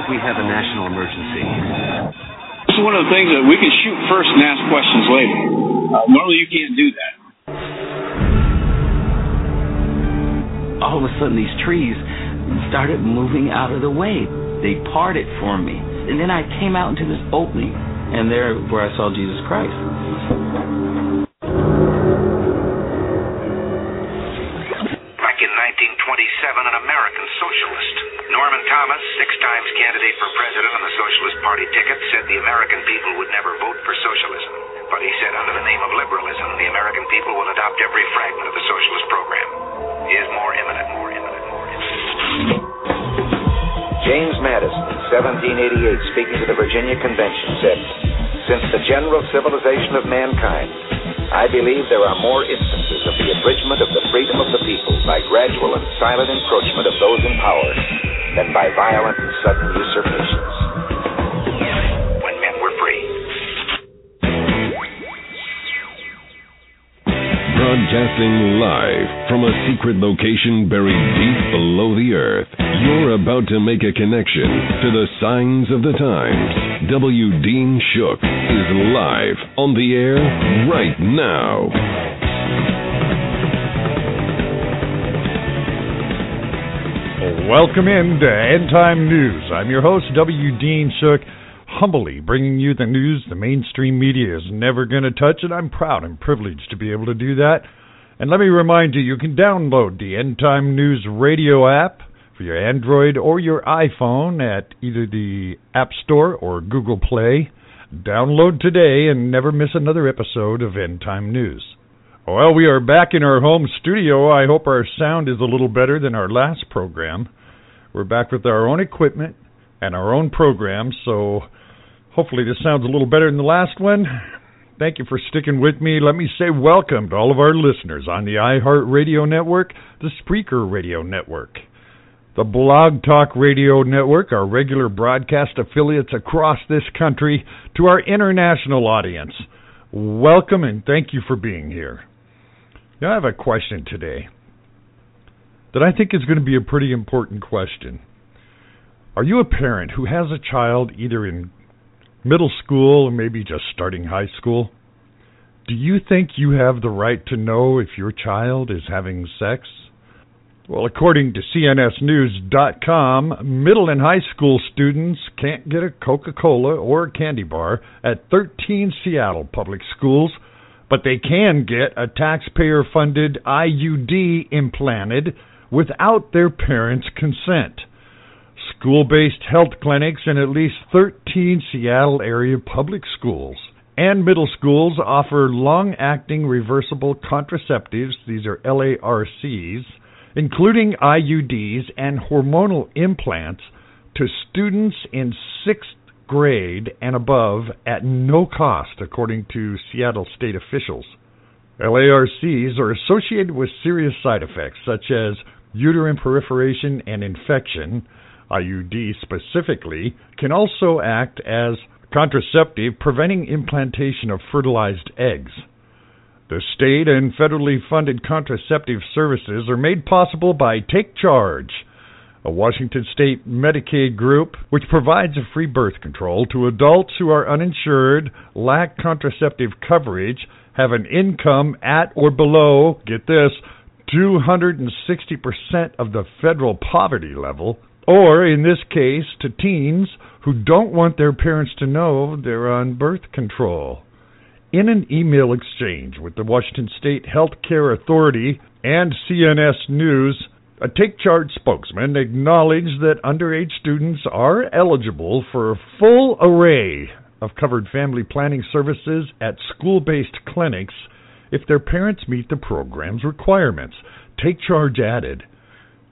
think we have a national emergency. This is one of the things that we can shoot first and ask questions later. Uh, normally, you can't do that. All of a sudden, these trees started moving out of the way. They parted for me. And then I came out into this opening, and there where I saw Jesus Christ. Back in 1927, an American socialist, Norman Thomas, six times candidate for president on the Socialist Party ticket, said the American people would never vote for socialism. But he said under the name of liberalism, the American people will adopt every fragment of the socialist program. Is more imminent, more imminent, more imminent. James Madison, 1788, speaking to the Virginia Convention, said, Since the general civilization of mankind, I believe there are more instances of the abridgment of the freedom of the people by gradual and silent encroachment of those in power than by violent and sudden usurpations. When men were free. Broadcasting live from a secret location buried deep below the earth, you're about to make a connection to the signs of the times. W. Dean Shook is live on the air right now. Welcome in to End Time News. I'm your host, W. Dean Shook, humbly bringing you the news the mainstream media is never going to touch, and I'm proud and privileged to be able to do that. And let me remind you, you can download the End Time News radio app for your Android or your iPhone at either the App Store or Google Play. Download today and never miss another episode of End Time News. Well, we are back in our home studio. I hope our sound is a little better than our last program. We're back with our own equipment and our own program, so hopefully this sounds a little better than the last one. Thank you for sticking with me. Let me say welcome to all of our listeners on the iHeart Radio Network, the Spreaker Radio Network, the Blog Talk Radio Network, our regular broadcast affiliates across this country, to our international audience. Welcome and thank you for being here. Now, I have a question today that I think is going to be a pretty important question. Are you a parent who has a child either in middle school or maybe just starting high school? Do you think you have the right to know if your child is having sex? Well, according to CNSNews.com, middle and high school students can't get a Coca Cola or a candy bar at 13 Seattle public schools, but they can get a taxpayer funded IUD implanted without their parents' consent. School based health clinics in at least 13 Seattle area public schools and middle schools offer long acting reversible contraceptives, these are LARCs, including IUDs and hormonal implants, to students in sixth grade and above at no cost, according to Seattle state officials. LARCs are associated with serious side effects such as uterine proliferation and infection. IUD specifically can also act as contraceptive, preventing implantation of fertilized eggs. The state and federally funded contraceptive services are made possible by Take Charge, a Washington state Medicaid group which provides a free birth control to adults who are uninsured, lack contraceptive coverage, have an income at or below, get this, 260% of the federal poverty level, or in this case, to teens who don't want their parents to know they're on birth control. In an email exchange with the Washington State Health Care Authority and CNS News, a Take Charge spokesman acknowledged that underage students are eligible for a full array of covered family planning services at school based clinics if their parents meet the program's requirements. Take Charge added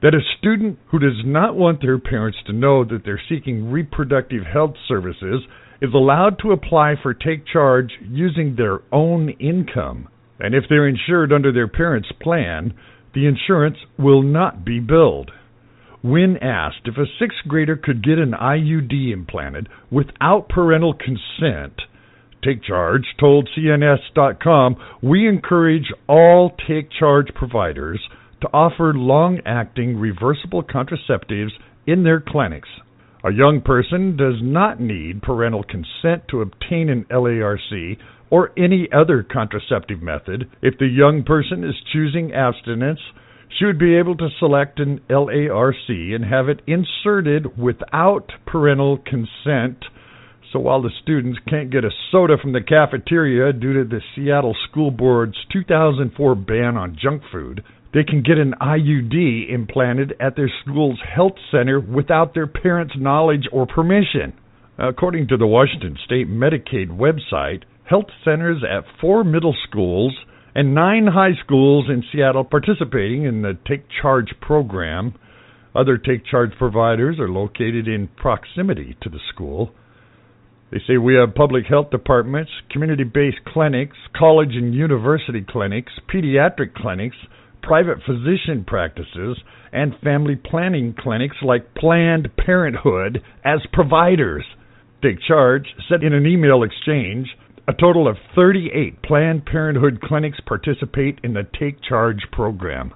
that a student who does not want their parents to know that they're seeking reproductive health services is allowed to apply for Take Charge using their own income. And if they're insured under their parents' plan, the insurance will not be billed. When asked if a sixth grader could get an IUD implanted without parental consent, Take Charge told CNS.com, We encourage all Take Charge providers to offer long acting reversible contraceptives in their clinics. A young person does not need parental consent to obtain an LARC or any other contraceptive method. If the young person is choosing abstinence, she would be able to select an LARC and have it inserted without parental consent. So while the students can't get a soda from the cafeteria due to the Seattle School Board's 2004 ban on junk food, they can get an IUD implanted at their school's health center without their parents' knowledge or permission. According to the Washington State Medicaid website, health centers at four middle schools and nine high schools in Seattle participating in the Take Charge program. Other Take Charge providers are located in proximity to the school. They say we have public health departments, community based clinics, college and university clinics, pediatric clinics, private physician practices, and family planning clinics like Planned Parenthood as providers. Take Charge said in an email exchange a total of 38 Planned Parenthood clinics participate in the Take Charge program.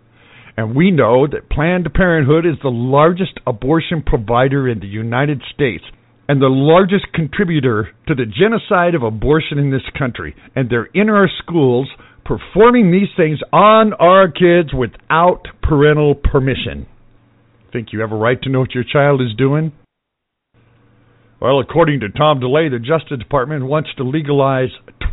And we know that Planned Parenthood is the largest abortion provider in the United States and the largest contributor to the genocide of abortion in this country. And they're in our schools performing these things on our kids without parental permission. Think you have a right to know what your child is doing? Well, according to Tom DeLay, the Justice Department wants to legalize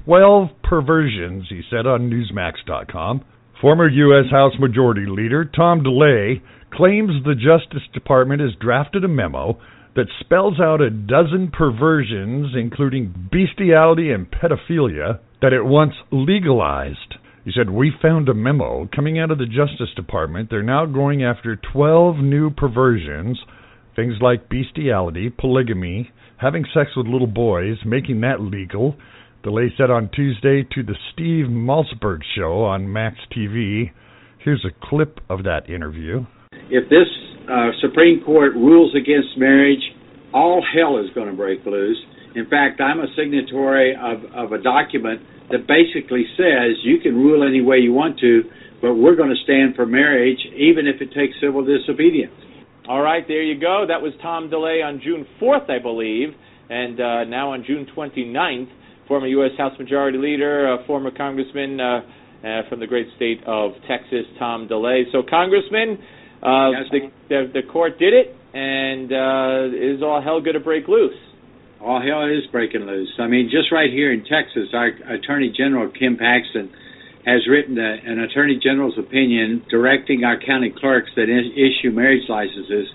12 perversions, he said on Newsmax.com. Former U.S. House Majority Leader Tom DeLay claims the Justice Department has drafted a memo that spells out a dozen perversions, including bestiality and pedophilia, that it wants legalized. He said, We found a memo coming out of the Justice Department. They're now going after 12 new perversions, things like bestiality, polygamy, having sex with little boys, making that legal. DeLay said on Tuesday to the Steve Malzberg show on Max TV. Here's a clip of that interview. If this uh, Supreme Court rules against marriage, all hell is going to break loose. In fact, I'm a signatory of, of a document that basically says you can rule any way you want to, but we're going to stand for marriage even if it takes civil disobedience. All right, there you go. That was Tom DeLay on June 4th, I believe, and uh, now on June 29th, former U.S. House Majority Leader, uh, former Congressman uh, uh, from the great state of Texas, Tom DeLay. So, Congressman, uh, Yes. the, the the court did it, and uh, is all hell going to break loose? All hell is breaking loose. I mean, just right here in Texas, our Attorney General Ken Paxton has written a, an Attorney General's opinion directing our county clerks that is, issue marriage licenses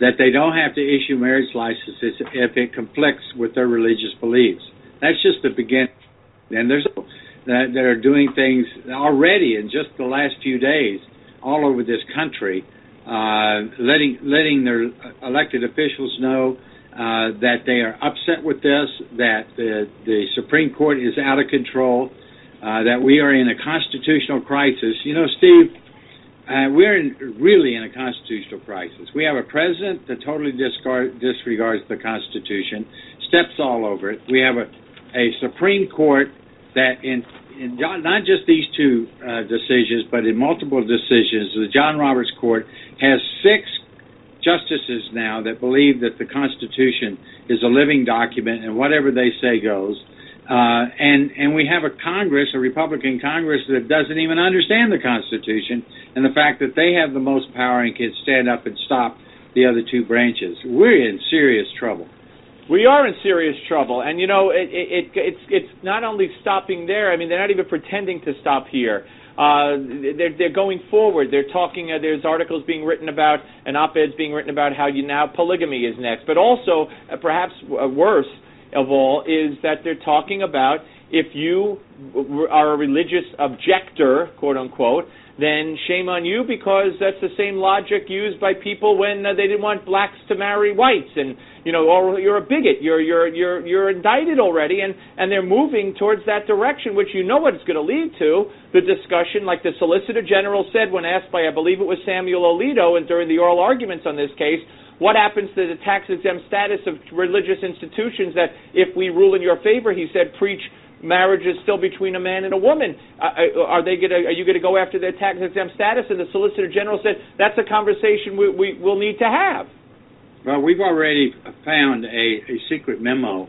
that they don't have to issue marriage licenses if it conflicts with their religious beliefs. That's just the beginning. And there's that, that are doing things already in just the last few days all over this country, uh, letting letting their elected officials know uh, that they are upset with this, that the the Supreme Court is out of control, uh, that we are in a constitutional crisis. You know, Steve, uh, we're in, really in a constitutional crisis. We have a president that totally discard, disregards the Constitution, steps all over it. We have a, a Supreme Court that, in, in not just these two uh, decisions, but in multiple decisions, the John Roberts Court has six justices now that believe that the Constitution is a living document and whatever they say goes. Uh, and and we have a Congress, a Republican Congress that doesn't even understand the Constitution and the fact that they have the most power and can stand up and stop the other two branches. We're in serious trouble. We are in serious trouble, and you know it, it, it it's it's not only stopping there. I mean, they're not even pretending to stop here. Uh, they're they're going forward. They're talking. Uh, there's articles being written about and op-eds being written about how you now polygamy is next, but also uh, perhaps uh, worse of all is that they're talking about if you are a religious objector, quote unquote, then shame on you because that's the same logic used by people when uh, they didn't want blacks to marry whites and you know or you're a bigot you're you're you're you're indicted already and and they're moving towards that direction which you know what it's going to lead to the discussion like the solicitor general said when asked by I believe it was Samuel Alito and during the oral arguments on this case what happens to the tax exempt status of religious institutions that if we rule in your favor he said preach marriage is still between a man and a woman. Uh, are they going to? Are you going to go after their tax exempt status? And the Solicitor General said that's a conversation we, we will need to have. Well, we've already found a, a secret memo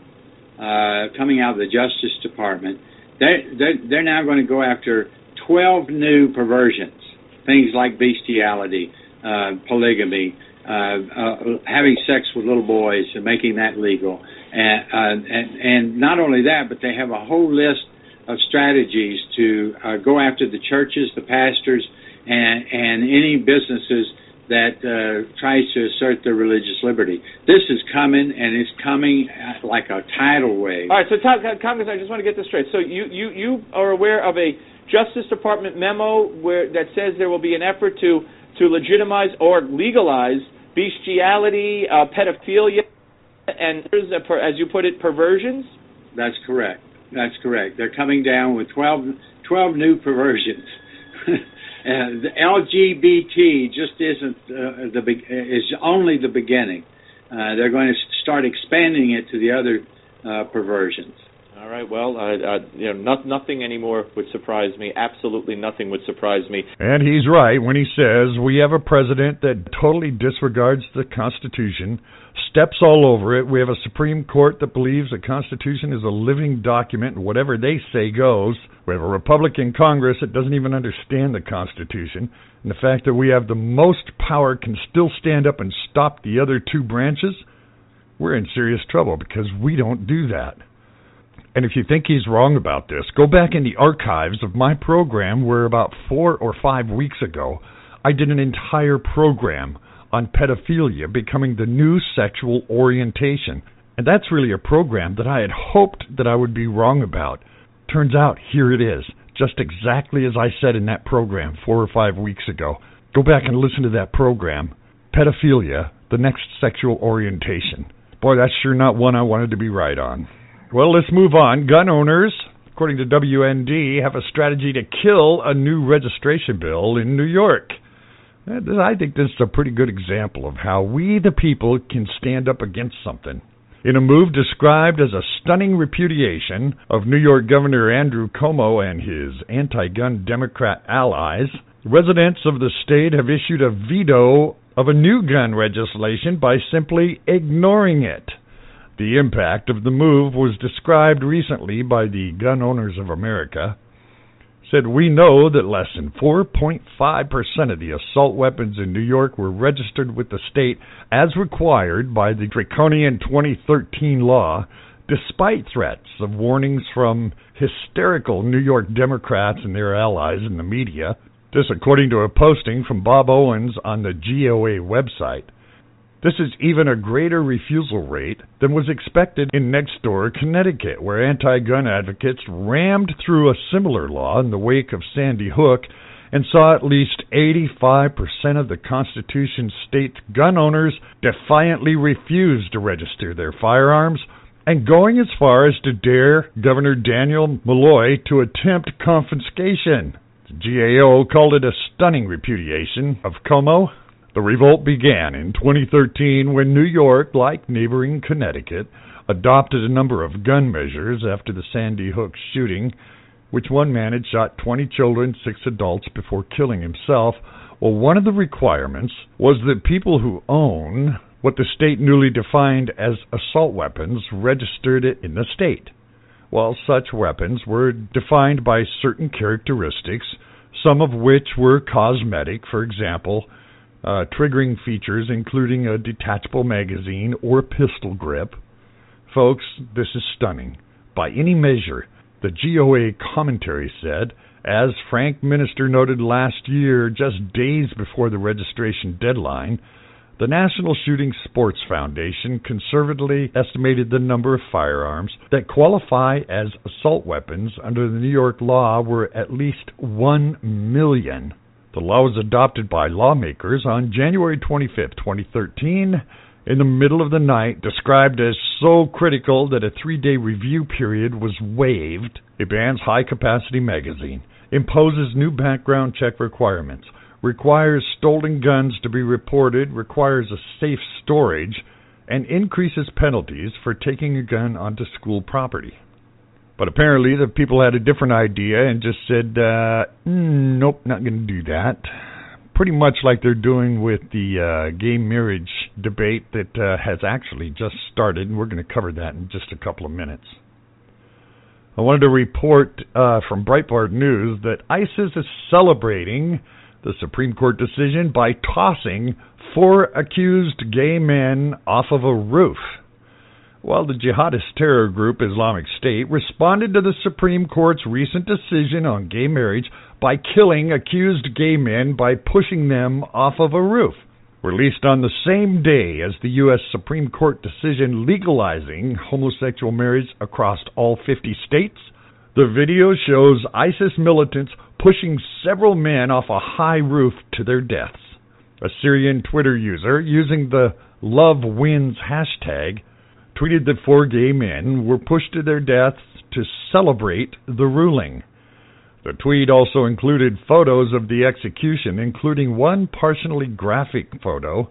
uh, coming out of the Justice Department. They're, they're, they're now going to go after 12 new perversions, things like bestiality, uh, polygamy, uh, uh, having sex with little boys and making that legal. And, uh, and, and not only that, but they have a whole list of strategies to uh, go after the churches, the pastors, and, and any businesses that uh, tries to assert their religious liberty. This is coming, and it's coming like a tidal wave. All right, so Tom, Congress, I just want to get this straight. So you, you, you are aware of a Justice Department memo where that says there will be an effort to to legitimize or legalize bestiality, uh, pedophilia, and as you put it, perversions. That's correct. That's correct. They're coming down with 12, 12 new perversions. The LGBT just isn't uh, the is only the beginning. Uh, they're going to start expanding it to the other uh, perversions. All right. Well, you know, not, nothing anymore would surprise me. Absolutely nothing would surprise me. And he's right when he says we have a president that totally disregards the Constitution, steps all over it. We have a Supreme Court that believes the Constitution is a living document and whatever they say goes. We have a Republican Congress that doesn't even understand the Constitution. And the fact that we have the most power can still stand up and stop the other two branches, we're in serious trouble because we don't do that. And if you think he's wrong about this, go back in the archives of my program where about four or five weeks ago I did an entire program on pedophilia becoming the new sexual orientation. And that's really a program that I had hoped that I would be wrong about. Turns out here it is, just exactly as I said in that program four or five weeks ago. Go back and listen to that program. Pedophilia, the next sexual orientation. Boy, that's sure not one I wanted to be right on. Well, let's move on. Gun owners, according to WND, have a strategy to kill a new registration bill in New York. I think this is a pretty good example of how we, the people, can stand up against something. In a move described as a stunning repudiation of New York Governor Andrew Cuomo and his anti gun Democrat allies, residents of the state have issued a veto of a new gun legislation by simply ignoring it. The impact of the move was described recently by the Gun Owners of America. Said, We know that less than 4.5% of the assault weapons in New York were registered with the state as required by the draconian 2013 law, despite threats of warnings from hysterical New York Democrats and their allies in the media. This, according to a posting from Bob Owens on the GOA website. This is even a greater refusal rate than was expected in next door Connecticut, where anti gun advocates rammed through a similar law in the wake of Sandy Hook and saw at least 85% of the Constitution's state gun owners defiantly refuse to register their firearms and going as far as to dare Governor Dannel Malloy to attempt confiscation. The GAO called it a stunning repudiation of Cuomo the revolt began in 2013 when New York, like neighboring Connecticut, adopted a number of gun measures after the Sandy Hook shooting, which one man had shot 20 children, six adults before killing himself. Well, one of the requirements was that people who own what the state newly defined as assault weapons registered it in the state. Well, such weapons were defined by certain characteristics, some of which were cosmetic, for example, uh, triggering features including a detachable magazine or pistol grip. Folks, this is stunning. By any measure, the GOA commentary said, as Frank Miniter noted last year, just days before the registration deadline, the National Shooting Sports Foundation conservatively estimated the number of firearms that qualify as assault weapons under the New York law were at least 1 million. The law was adopted by lawmakers on January 25, 2013, in the middle of the night, described as so critical that a three day review period was waived. It bans high capacity magazine, imposes new background check requirements, requires stolen guns to be reported, requires a safe storage, and increases penalties for taking a gun onto school property. But apparently, the people had a different idea and just said, uh, mm, nope, not going to do that. pretty much like they're doing with the uh, gay marriage debate that uh, has actually just started, and we're going to cover that in just a couple of minutes. I wanted to report uh, from Breitbart News that ISIS is celebrating the Supreme Court decision by tossing four accused gay men off of a roof. While the jihadist terror group Islamic State responded to the Supreme Court's recent decision on gay marriage by killing accused gay men by pushing them off of a roof. Released on the same day as the U.S. Supreme Court decision legalizing homosexual marriage across all 50 states, the video shows ISIS militants pushing several men off a high roof to their deaths. A Syrian Twitter user using the Love Wins hashtag tweeted that four gay men were pushed to their deaths to celebrate the ruling. The tweet also included photos of the execution, including one partially graphic photo.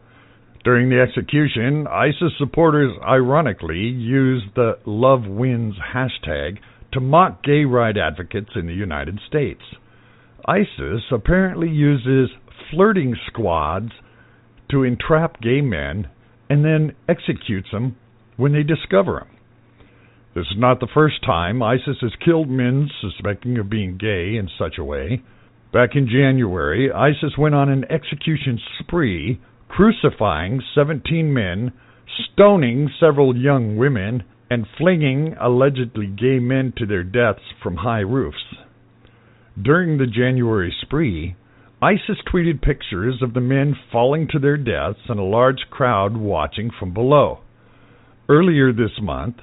During the execution, ISIS supporters ironically used the Love Wins hashtag to mock gay rights advocates in the United States. ISIS apparently uses flirting squads to entrap gay men and then executes them when they discover them. This is not the first time ISIS has killed men suspecting of being gay in such a way. Back in January, ISIS went on an execution spree, crucifying 17 men, stoning several young women, and flinging allegedly gay men to their deaths from high roofs. During the January spree, ISIS tweeted pictures of the men falling to their deaths and a large crowd watching from below. Earlier this month,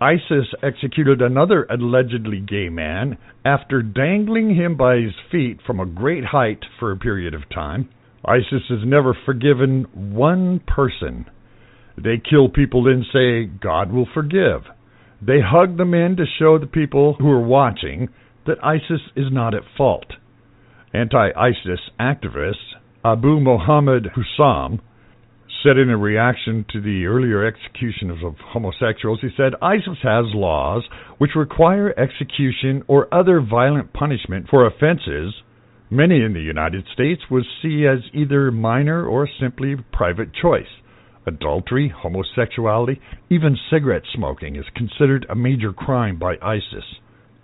ISIS executed another allegedly gay man after dangling him by his feet from a great height for a period of time. ISIS has never forgiven one person. They kill people, then say, God will forgive. They hug the men to show the people who are watching that ISIS is not at fault. Anti ISIS activist Abu Mohammed Hussam said in a reaction to the earlier executions of homosexuals, he said ISIS has laws which require execution or other violent punishment for offenses many in the United States would see as either minor or simply private choice. Adultery, homosexuality, even cigarette smoking is considered a major crime by ISIS.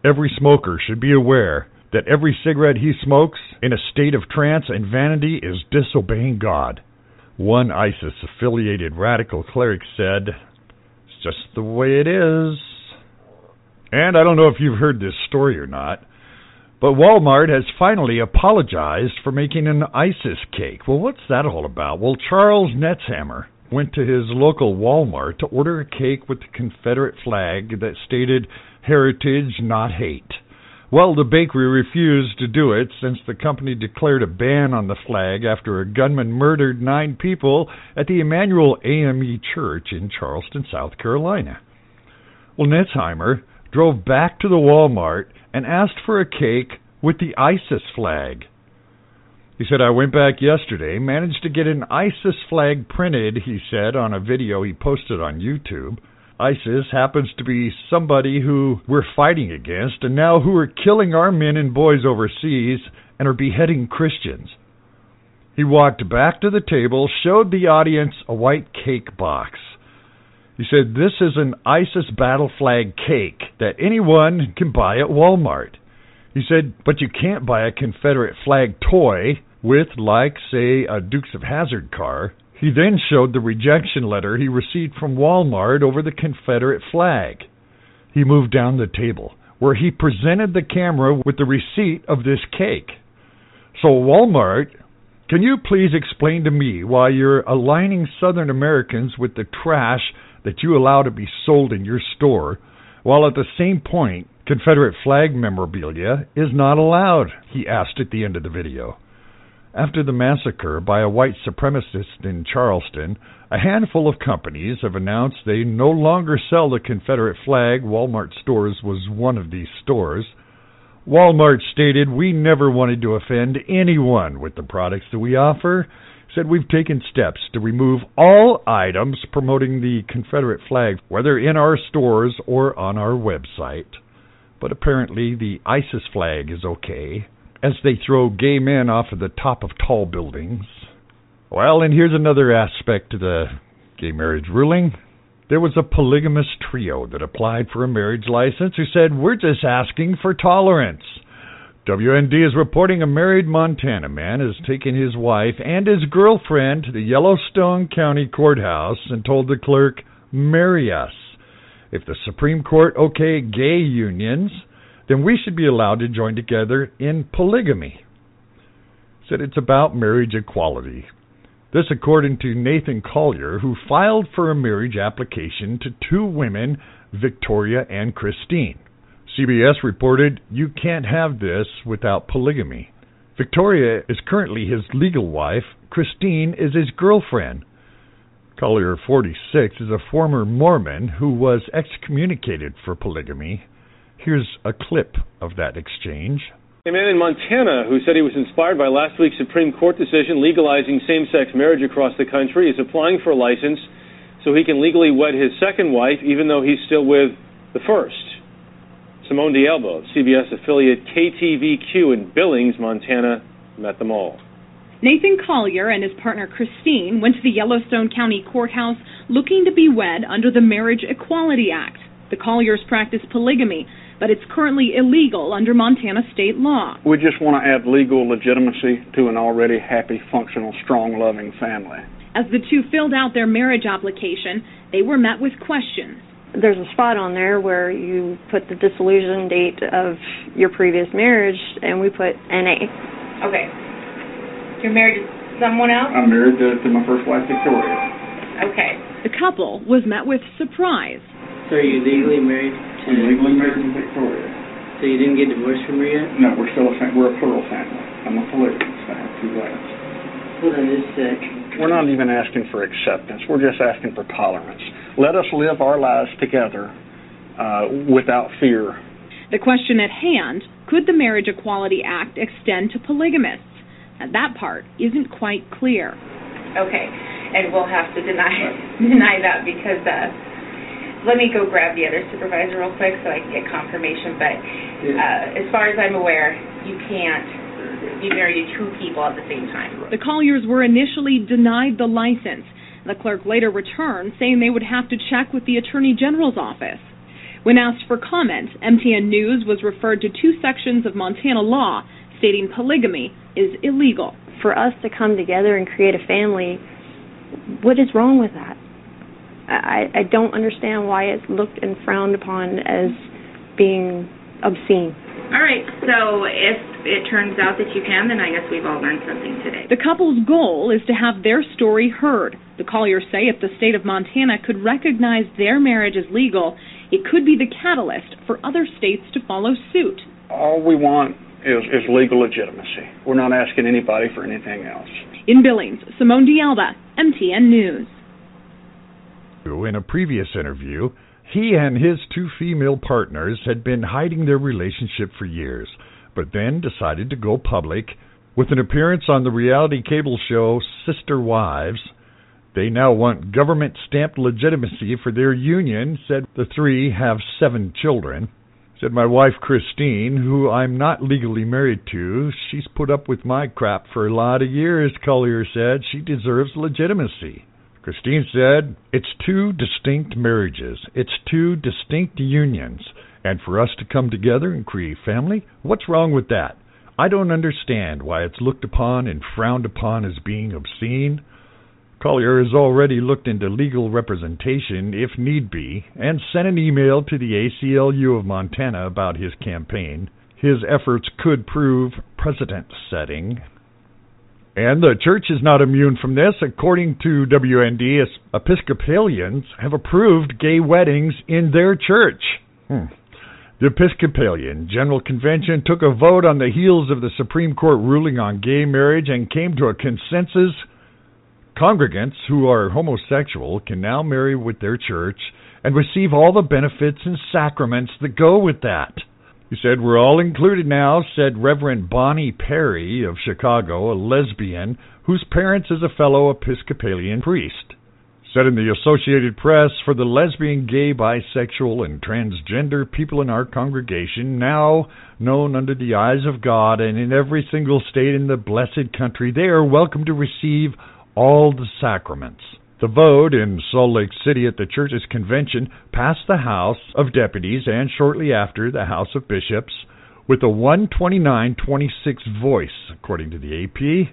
Every smoker should be aware that every cigarette he smokes in a state of trance and vanity is disobeying God. One ISIS affiliated radical cleric said, It's just the way it is. And I don't know if you've heard this story or not, but Walmart has finally apologized for making an ISIS cake. Well, what's that all about? Well, Charles Netzhammer went to his local Walmart to order a cake with the Confederate flag that stated heritage, not hate. Well, the bakery refused to do it since the company declared a ban on the flag after a gunman murdered nine people at the Emanuel AME Church in Charleston, South Carolina. Well, Netzhammer drove back to the Walmart and asked for a cake with the ISIS flag. He said, I went back yesterday, managed to get an ISIS flag printed, he said, on a video he posted on YouTube. ISIS happens to be somebody who we're fighting against and now who are killing our men and boys overseas and are beheading Christians. He walked back to the table, showed the audience a white cake box. He said, This is an ISIS battle flag cake that anyone can buy at Walmart. He said, But you can't buy a Confederate flag toy with, like, say, a Dukes of Hazzard car. He then showed the rejection letter he received from Walmart over the Confederate flag. He moved down the table, where he presented the camera with the receipt of this cake. So, Walmart, can you please explain to me why you're aligning Southern Americans with the trash that you allow to be sold in your store, while at the same point, Confederate flag memorabilia is not allowed? He asked at the end of the video. After the massacre by a white supremacist in Charleston, a handful of companies have announced they no longer sell the Confederate flag. Walmart stores was one of these stores. Walmart stated, We never wanted to offend anyone with the products that we offer. Said we've taken steps to remove all items promoting the Confederate flag, whether in our stores or on our website. But apparently the ISIS flag is okay. As they throw gay men off of the top of tall buildings. Well, and here's another aspect to the gay marriage ruling. There was a polygamous trio that applied for a marriage license who said, We're just asking for tolerance. WND is reporting a married Montana man has taken his wife and his girlfriend to the Yellowstone County Courthouse and told the clerk, Marry us. If the Supreme Court okay gay unions, then we should be allowed to join together in polygamy. Said it's about marriage equality. This according to Nathan Collier, who filed for a marriage application to two women, Victoria and Christine. CBS reported, You can't have this without polygamy. Victoria is currently his legal wife, Christine is his girlfriend. Collier, 46, is a former Mormon who was excommunicated for polygamy. Here's a clip of that exchange. A man in Montana who said he was inspired by last week's Supreme Court decision legalizing same sex marriage across the country is applying for a license so he can legally wed his second wife even though he's still with the first. Simone D'Alba, CBS affiliate KTVQ in Billings, Montana, met them all. Nathan Collier and his partner Christine went to the Yellowstone County Courthouse looking to be wed under the Marriage Equality Act. The Colliers practice polygamy, but it's currently illegal under Montana state law. We just want to add legal legitimacy to an already happy, functional, strong, loving family. As the two filled out their marriage application, they were met with questions there's a spot on there where you put the dissolution date of your previous marriage, and we put NA. Okay. You're married to someone else? I'm married to, to my first wife, Victoria. Okay. The couple was met with surprise. So are you legally married to I'm legally married in Victoria. So you didn't get divorced from her yet? No, we're still a fam- we're a plural family. I'm a polygamist. I have two wives. Hold on just a. We're not even asking for acceptance. We're just asking for tolerance. Let us live our lives together uh, without fear. The question at hand could the Marriage Equality Act extend to polygamists? And that part isn't quite clear. Okay, and we'll have to deny deny that because uh, let me go grab the other supervisor real quick so I can get confirmation. But uh, as far as I'm aware, you can't be married to two people at the same time. The Colliers were initially denied the license the clerk later returned, saying they would have to check with the Attorney General's office. When asked for comment, MTN News was referred to two sections of Montana law stating polygamy is illegal. For us to come together and create a family, what is wrong with that? I, I don't understand why it's looked and frowned upon as being obscene. All right, so if it turns out that you can, then I guess we've all learned something today. The couple's goal is to have their story heard. The Colliers say if the state of Montana could recognize their marriage as legal, it could be the catalyst for other states to follow suit. All we want is, is legal legitimacy. We're not asking anybody for anything else. In Billings, Simone D'Alba, MTN News. In a previous interview, he and his two female partners had been hiding their relationship for years, but then decided to go public with an appearance on the reality cable show Sister Wives. They now want government stamped legitimacy for their union, said the three have seven children. Said my wife Christine, who I'm not legally married to, she's put up with my crap for a lot of years, Collier said. She deserves legitimacy. Christine said, It's two distinct marriages, it's two distinct unions, and for us to come together and create family, what's wrong with that? I don't understand why it's looked upon and frowned upon as being obscene. Collier has already looked into legal representation, if need be, and sent an email to the ACLU of Montana about his campaign. His efforts could prove precedent setting and the church is not immune from this. According to WND, Episcopalians have approved gay weddings in their church. Hmm. The Episcopalian General Convention took a vote on the heels of the Supreme Court ruling on gay marriage and came to a consensus. Congregants who are homosexual can now marry with their church and receive all the benefits and sacraments that go with that. He said, We're all included now, said Reverend Bonnie Perry of Chicago, a lesbian whose parents is a fellow Episcopalian priest. Said in the Associated Press for the lesbian, gay, bisexual, and transgender people in our congregation, now known under the eyes of God and in every single state in the blessed country, they are welcome to receive all the sacraments. The vote in Salt Lake City at the church's convention passed the House of Deputies and shortly after the House of Bishops with a 129 26 voice, according to the AP.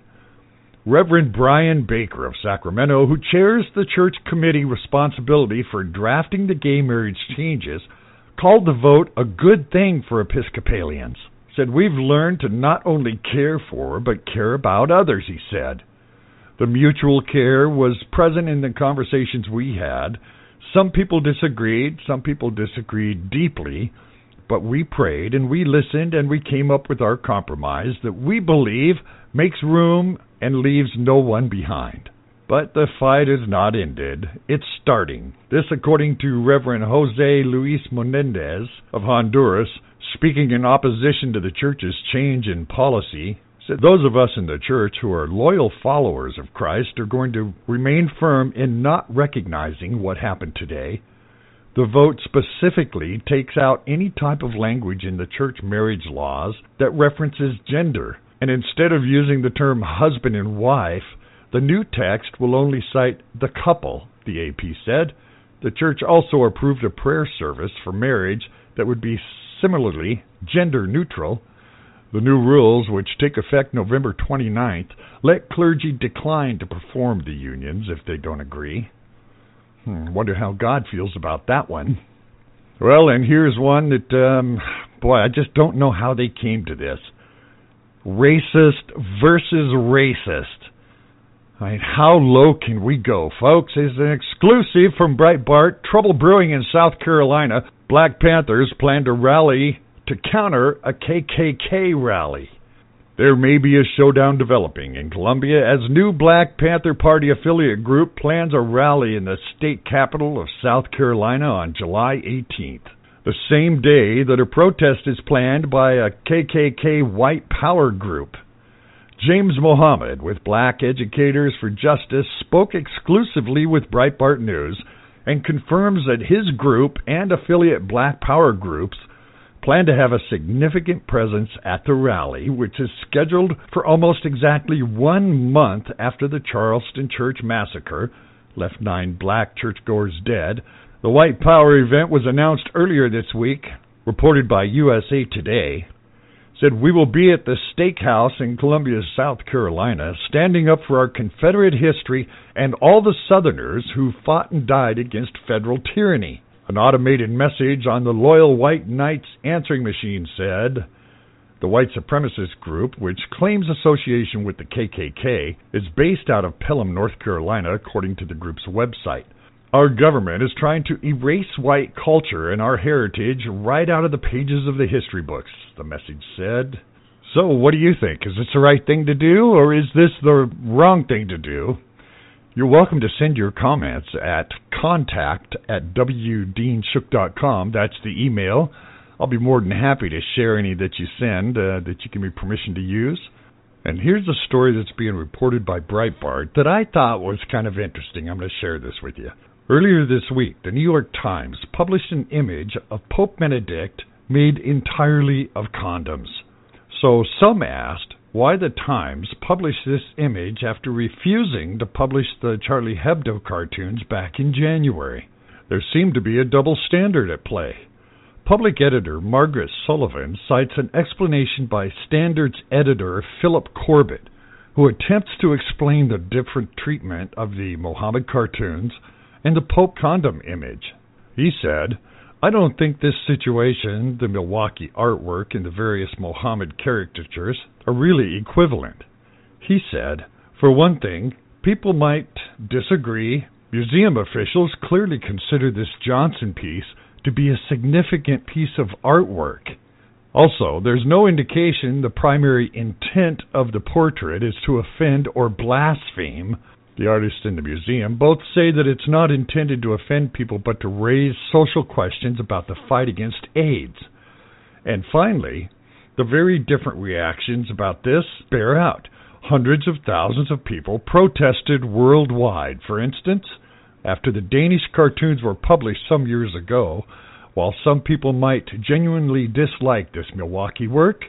Reverend Brian Baker of Sacramento, who chairs the church committee responsibility for drafting the gay marriage changes, called the vote a good thing for Episcopalians. Said, We've learned to not only care for, but care about others, he said. The mutual care was present in the conversations we had. Some people disagreed, some people disagreed deeply, but we prayed and we listened and we came up with our compromise that we believe makes room and leaves no one behind. But the fight is not ended. It's starting. This, according to Reverend Jose Luis Menendez of Honduras, speaking in opposition to the church's change in policy, said those of us in the church who are loyal followers of Christ are going to remain firm in not recognizing what happened today. The vote specifically takes out any type of language in the church marriage laws that references gender and instead of using the term husband and wife, the new text will only cite the couple, the AP said. The church also approved a prayer service for marriage that would be similarly gender neutral. The new rules, which take effect November 29th, let clergy decline to perform the unions if they don't agree. Hmm, wonder how God feels about that one. Well, and here's one that, um, boy, I just don't know how they came to this racist versus racist. I mean, how low can we go, folks? Is an exclusive from Breitbart. Trouble brewing in South Carolina. Black Panthers plan to rally to counter a KKK rally. There may be a showdown developing in Columbia as new Black Panther Party affiliate group plans a rally in the state capital of South Carolina on July 18th the same day that a protest is planned by a KKK white power group. James Mohammed with Black Educators for Justice spoke exclusively with Breitbart News and confirms that his group and affiliate Black Power groups plan to have a significant presence at the rally, which is scheduled for almost exactly one month after the Charleston church massacre left nine black churchgoers dead the White Power event was announced earlier this week, reported by USA Today. Said we will be at the Statehouse in Columbia, South Carolina, standing up for our Confederate history and all the Southerners who fought and died against federal tyranny. An automated message on the Loyal White Knights answering machine said, the white supremacist group, which claims association with the KKK, is based out of Pelham, North Carolina, according to the group's website. Our government is trying to erase white culture and our heritage right out of the pages of the history books, the message said. So, what do you think? Is this the right thing to do, or is this the wrong thing to do? You're welcome to send your comments at contact at wdeanshook.com. That's the email. I'll be more than happy to share any that you send uh, that you give me permission to use. And here's a story that's being reported by Breitbart that I thought was kind of interesting. I'm going to share this with you. Earlier this week, the New York Times published an image of Pope Benedict made entirely of condoms. So some asked why the Times published this image after refusing to publish the Charlie Hebdo cartoons back in January. There seemed to be a double standard at play. Public editor Margaret Sullivan cites an explanation by Standards editor Philip Corbett, who attempts to explain the different treatment of the Mohammed cartoons and the Pope condom image. He said, I don't think this situation, the Milwaukee artwork, and the various Mohammed caricatures are really equivalent. He said, for one thing, people might disagree. Museum officials clearly consider this Johnson piece to be a significant piece of artwork. Also, there's no indication the primary intent of the portrait is to offend or blaspheme the artist in the museum, both say that it's not intended to offend people but to raise social questions about the fight against AIDS. And finally, the very different reactions about this bear out. Hundreds of thousands of people protested worldwide. For instance, After the Danish cartoons were published some years ago, while some people might genuinely dislike this Milwaukee work,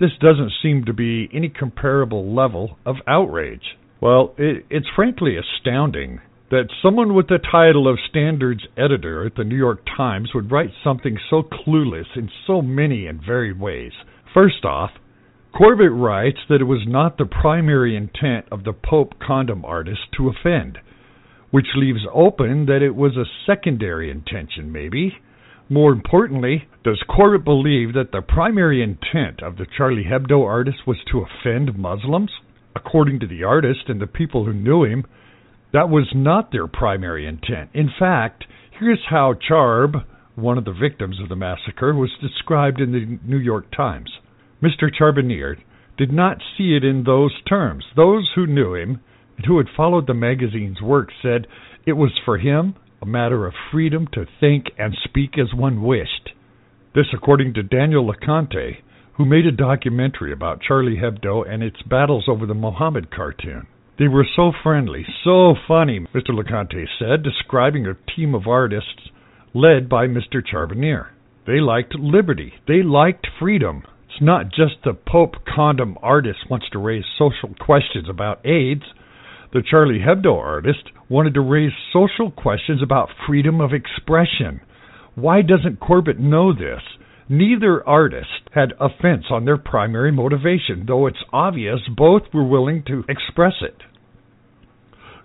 this doesn't seem to be any comparable level of outrage. Well, it, it's frankly astounding that someone with the title of standards editor at the New York Times would write something so clueless in so many and varied ways. First off, Corbett writes that it was not the primary intent of the Pope condom artist to offend, which leaves open that it was a secondary intention, maybe. More importantly, does Corbett believe that the primary intent of the Charlie Hebdo artist was to offend Muslims? According to the artist and the people who knew him, that was not their primary intent. In fact, here's how Charb, one of the victims of the massacre, was described in the New York Times. Mr. Charbonnier did not see it in those terms. Those who knew him and who had followed the magazine's work said it was for him a matter of freedom to think and speak as one wished. This, according to Daniel LeConte, who made a documentary about Charlie Hebdo and its battles over the Mohammed cartoon. They were so friendly, so funny, Mr. LeConte said, describing a team of artists led by Mr. Charbonnier. They liked liberty. They liked freedom. It's not just the Pope condom artist wants to raise social questions about AIDS. The Charlie Hebdo artist wanted to raise social questions about freedom of expression. Why doesn't Corbett know this? Neither artist had offense on their primary motivation, though it's obvious both were willing to express it.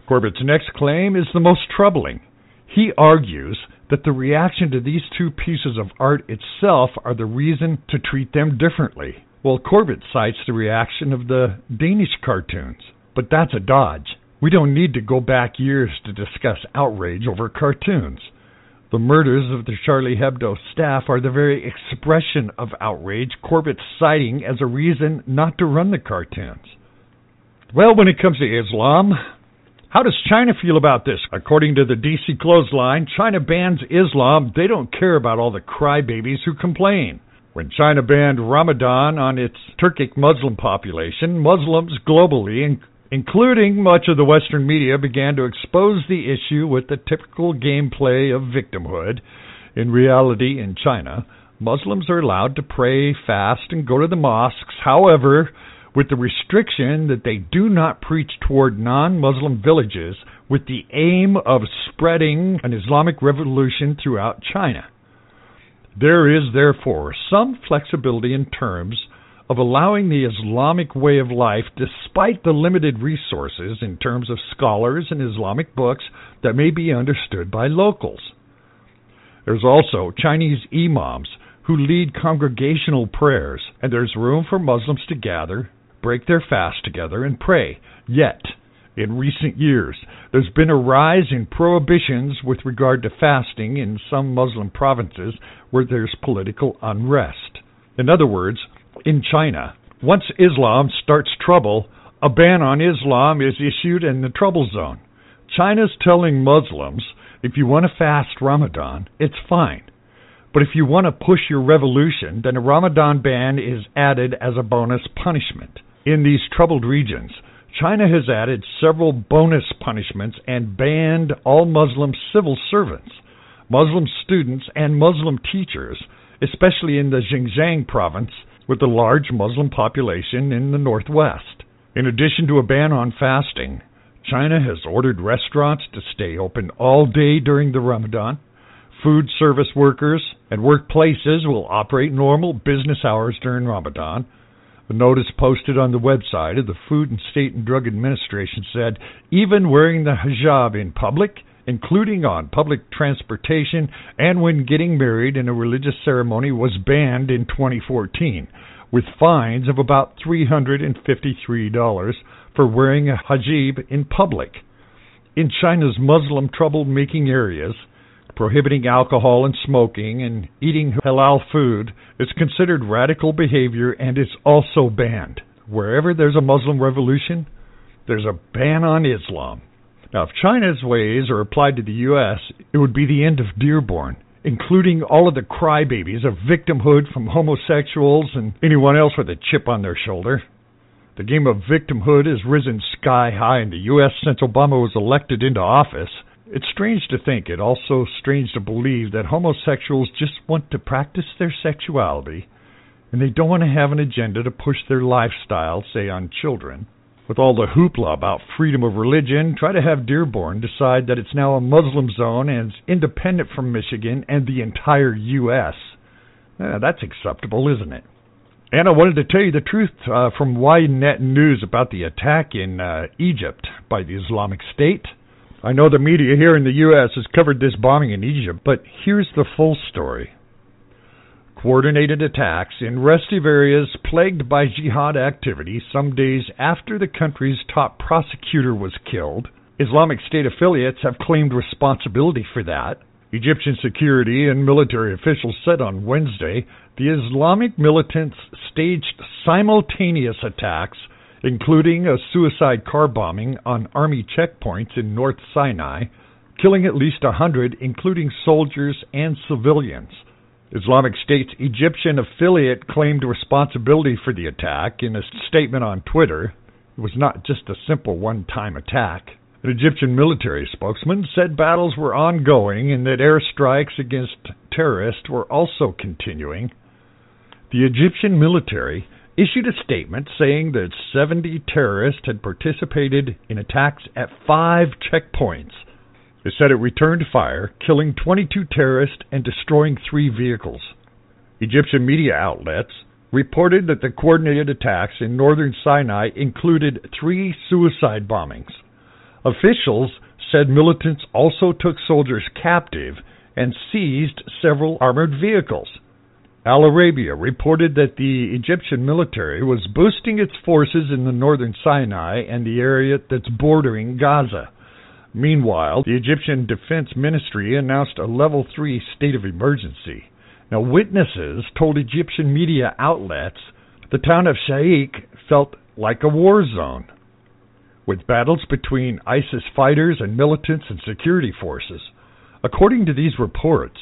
Corbett's next claim is the most troubling. He argues that the reaction to these two pieces of art itself are the reason to treat them differently. Well, Corbett cites the reaction of the Danish cartoons, but that's a dodge. We don't need to go back years to discuss outrage over cartoons. The murders of the Charlie Hebdo staff are the very expression of outrage Corbett's citing as a reason not to run the cartoons. Well, when it comes to Islam, how does China feel about this? According to the DC Clothesline, China bans Islam. They don't care about all the crybabies who complain. When China banned Ramadan on its Turkic Muslim population, Muslims globally, including much of the Western media, began to expose the issue with the typical gameplay of victimhood. In reality, in China, Muslims are allowed to pray, fast, and go to the mosques. However, with the restriction that they do not preach toward non Muslim villages with the aim of spreading an Islamic revolution throughout China. There is, therefore, some flexibility in terms of allowing the Islamic way of life despite the limited resources in terms of scholars and Islamic books that may be understood by locals. There's also Chinese imams who lead congregational prayers, and there's room for Muslims to gather, break their fast together, and pray. Yet, in recent years, there's been a rise in prohibitions with regard to fasting in some Muslim provinces where there's political unrest. In other words, in China. Once Islam starts trouble, a ban on Islam is issued in the trouble zone. China's telling Muslims if you want to fast Ramadan, it's fine. But if you want to push your revolution, then a Ramadan ban is added as a bonus punishment. In these troubled regions, China has added several bonus punishments and banned all Muslim civil servants, Muslim students, and Muslim teachers, especially in the Xinjiang province with a large Muslim population in the northwest. In addition to a ban on fasting, China has ordered restaurants to stay open all day during the Ramadan. Food service workers and workplaces will operate normal business hours during Ramadan. A notice posted on the website of the Food and State and Drug Administration said even wearing the hijab in public including on public transportation and when getting married in a religious ceremony, was banned in 2014, with fines of about $353 for wearing a hijab in public. In China's Muslim trouble-making areas, prohibiting alcohol and smoking and eating halal food is considered radical behavior and is also banned. Wherever there's a Muslim revolution, there's a ban on Islam. Now, if China's ways are applied to the U.S., it would be the end of Dearborn, including all of the crybabies of victimhood from homosexuals and anyone else with a chip on their shoulder. The game of victimhood has risen sky high in the U.S. since Obama was elected into office. It's strange to think, it also strange to believe that homosexuals just want to practice their sexuality and they don't want to have an agenda to push their lifestyle, say on children. With all the hoopla about freedom of religion, try to have Dearborn decide that it's now a Muslim zone and independent from Michigan and the entire U.S. Eh, that's acceptable, isn't it? And I wanted to tell you the truth uh, from YNet News about the attack in uh, Egypt by the Islamic State. I know the media here in the U.S. has covered this bombing in Egypt, but here's the full story. Coordinated attacks in restive areas plagued by jihad activity some days after the country's top prosecutor was killed. Islamic State affiliates have claimed responsibility for that. Egyptian security and military officials said on Wednesday the Islamic militants staged simultaneous attacks, including a suicide car bombing on army checkpoints in North Sinai, killing at least a hundred, including soldiers and civilians. Islamic State's Egyptian affiliate claimed responsibility for the attack in a statement on Twitter. It was not just a simple one time attack. An Egyptian military spokesman said battles were ongoing and that airstrikes against terrorists were also continuing. The Egyptian military issued a statement saying that 70 terrorists had participated in attacks at five checkpoints. It said it returned fire, killing 22 terrorists and destroying three vehicles. Egyptian media outlets reported that the coordinated attacks in northern Sinai included three suicide bombings. Officials said militants also took soldiers captive and seized several armored vehicles. Al Arabiya reported that the Egyptian military was boosting its forces in the northern Sinai and the area that's bordering Gaza. Meanwhile, the Egyptian Defense Ministry announced a level 3 state of emergency. Now, witnesses told Egyptian media outlets the town of Shaikh felt like a war zone with battles between ISIS fighters and militants and security forces. According to these reports,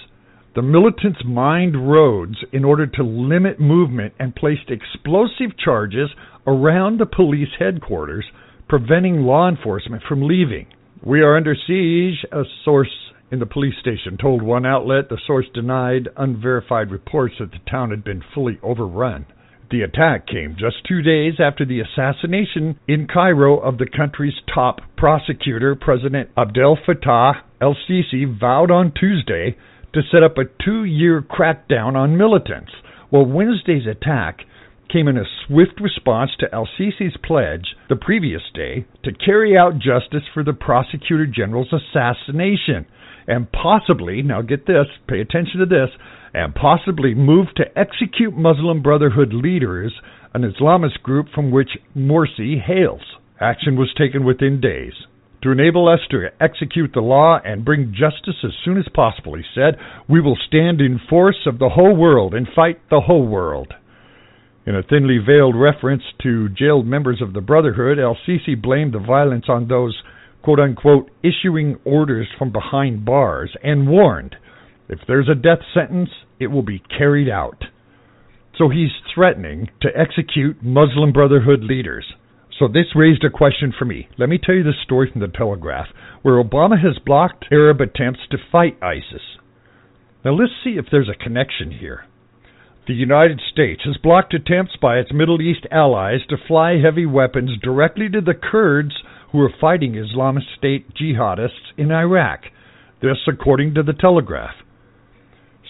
the militants mined roads in order to limit movement and placed explosive charges around the police headquarters, preventing law enforcement from leaving. We are under siege, a source in the police station told one outlet. The source denied unverified reports that the town had been fully overrun. The attack came just two days after the assassination in Cairo of the country's top prosecutor, President Abdel Fattah el Sisi, vowed on Tuesday to set up a two year crackdown on militants. Well, Wednesday's attack came in a swift response to El Sisi's pledge the previous day to carry out justice for the prosecutor general's assassination and possibly, now get this, pay attention to this, and possibly move to execute Muslim Brotherhood leaders, an Islamist group from which Morsi hails. Action was taken within days. To enable us to execute the law and bring justice as soon as possible, he said, we will stand in force of the whole world and fight the whole world. In a thinly veiled reference to jailed members of the Brotherhood, El Sisi blamed the violence on those, quote unquote, issuing orders from behind bars and warned if there's a death sentence, it will be carried out. So he's threatening to execute Muslim Brotherhood leaders. So this raised a question for me. Let me tell you the story from the Telegraph, where Obama has blocked Arab attempts to fight ISIS. Now let's see if there's a connection here. The United States has blocked attempts by its Middle East allies to fly heavy weapons directly to the Kurds who are fighting Islamist State jihadists in Iraq. This, according to the Telegraph.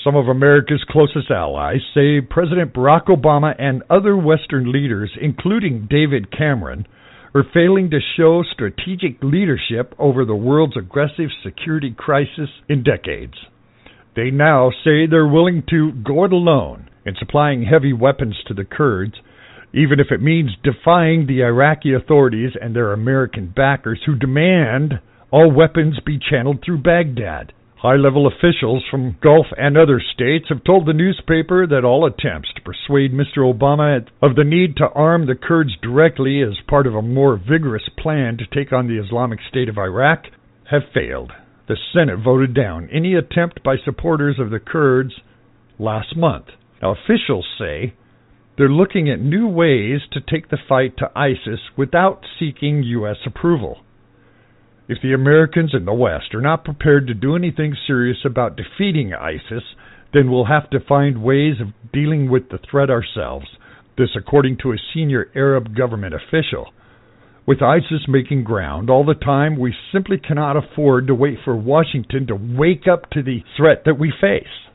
Some of America's closest allies say President Barack Obama and other Western leaders, including David Cameron, are failing to show strategic leadership over the world's aggressive security crisis in decades. They now say they're willing to go it alone in supplying heavy weapons to the Kurds, even if it means defying the Iraqi authorities and their American backers who demand all weapons be channeled through Baghdad. High level officials from Gulf and other states have told the newspaper that all attempts to persuade Mr. Obama of the need to arm the Kurds directly as part of a more vigorous plan to take on the Islamic State of Iraq have failed. The Senate voted down any attempt by supporters of the Kurds last month. Now, officials say they're looking at new ways to take the fight to ISIS without seeking U.S. approval. If the Americans in the West are not prepared to do anything serious about defeating ISIS, then we'll have to find ways of dealing with the threat ourselves. This, according to a senior Arab government official. With ISIS making ground all the time, we simply cannot afford to wait for Washington to wake up to the threat that we face.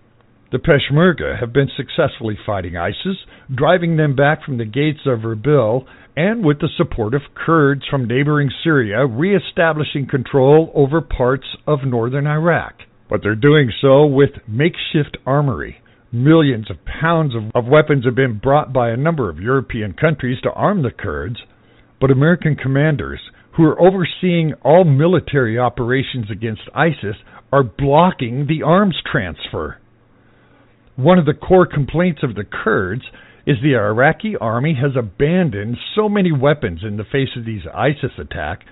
The Peshmerga have been successfully fighting ISIS, driving them back from the gates of Erbil, and with the support of Kurds from neighboring Syria, reestablishing control over parts of northern Iraq. But they're doing so with makeshift armory. Millions of pounds of, of, weapons have been brought by a number of European countries to arm the Kurds, but American commanders, who are overseeing all military operations against ISIS, are blocking the arms transfer. One of the core complaints of the Kurds is the Iraqi army has abandoned so many weapons in the face of these ISIS attacks.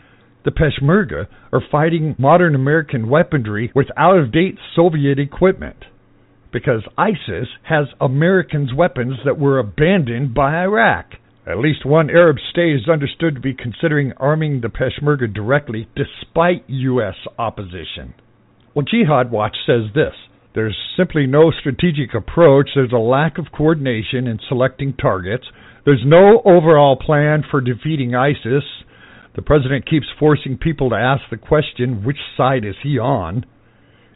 The Peshmerga are fighting modern American weaponry with out of date Soviet equipment because ISIS has Americans' weapons that were abandoned by Iraq. At least one Arab state is understood to be considering arming the Peshmerga directly despite U.S. opposition. Well, Jihad Watch says this there's simply no strategic approach. There's a lack of coordination in selecting targets. There's no overall plan for defeating ISIS. The president keeps forcing people to ask the question which side is he on?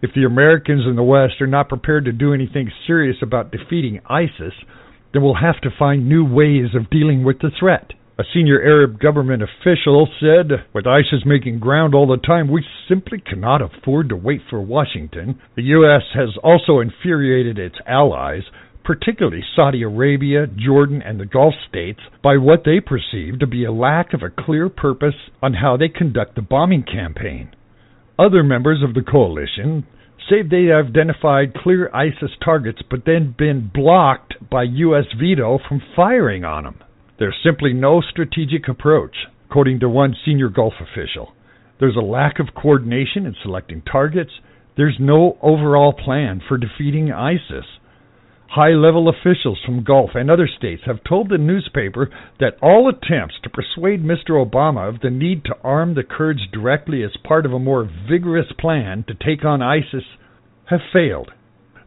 If the Americans in the West are not prepared to do anything serious about defeating ISIS, then we'll have to find new ways of dealing with the threat. A senior Arab government official said, with ISIS making ground all the time, we simply cannot afford to wait for Washington. The U.S. has also infuriated its allies, particularly Saudi Arabia, Jordan, and the Gulf states, by what they perceive to be a lack of a clear purpose on how they conduct the bombing campaign. Other members of the coalition say they identified clear ISIS targets but then been blocked by U.S. veto from firing on them. There's simply no strategic approach, according to one senior Gulf official. There's a lack of coordination in selecting targets. There's no overall plan for defeating ISIS. High level officials from Gulf and other states have told the newspaper that all attempts to persuade Mr. Obama of the need to arm the Kurds directly as part of a more vigorous plan to take on ISIS have failed.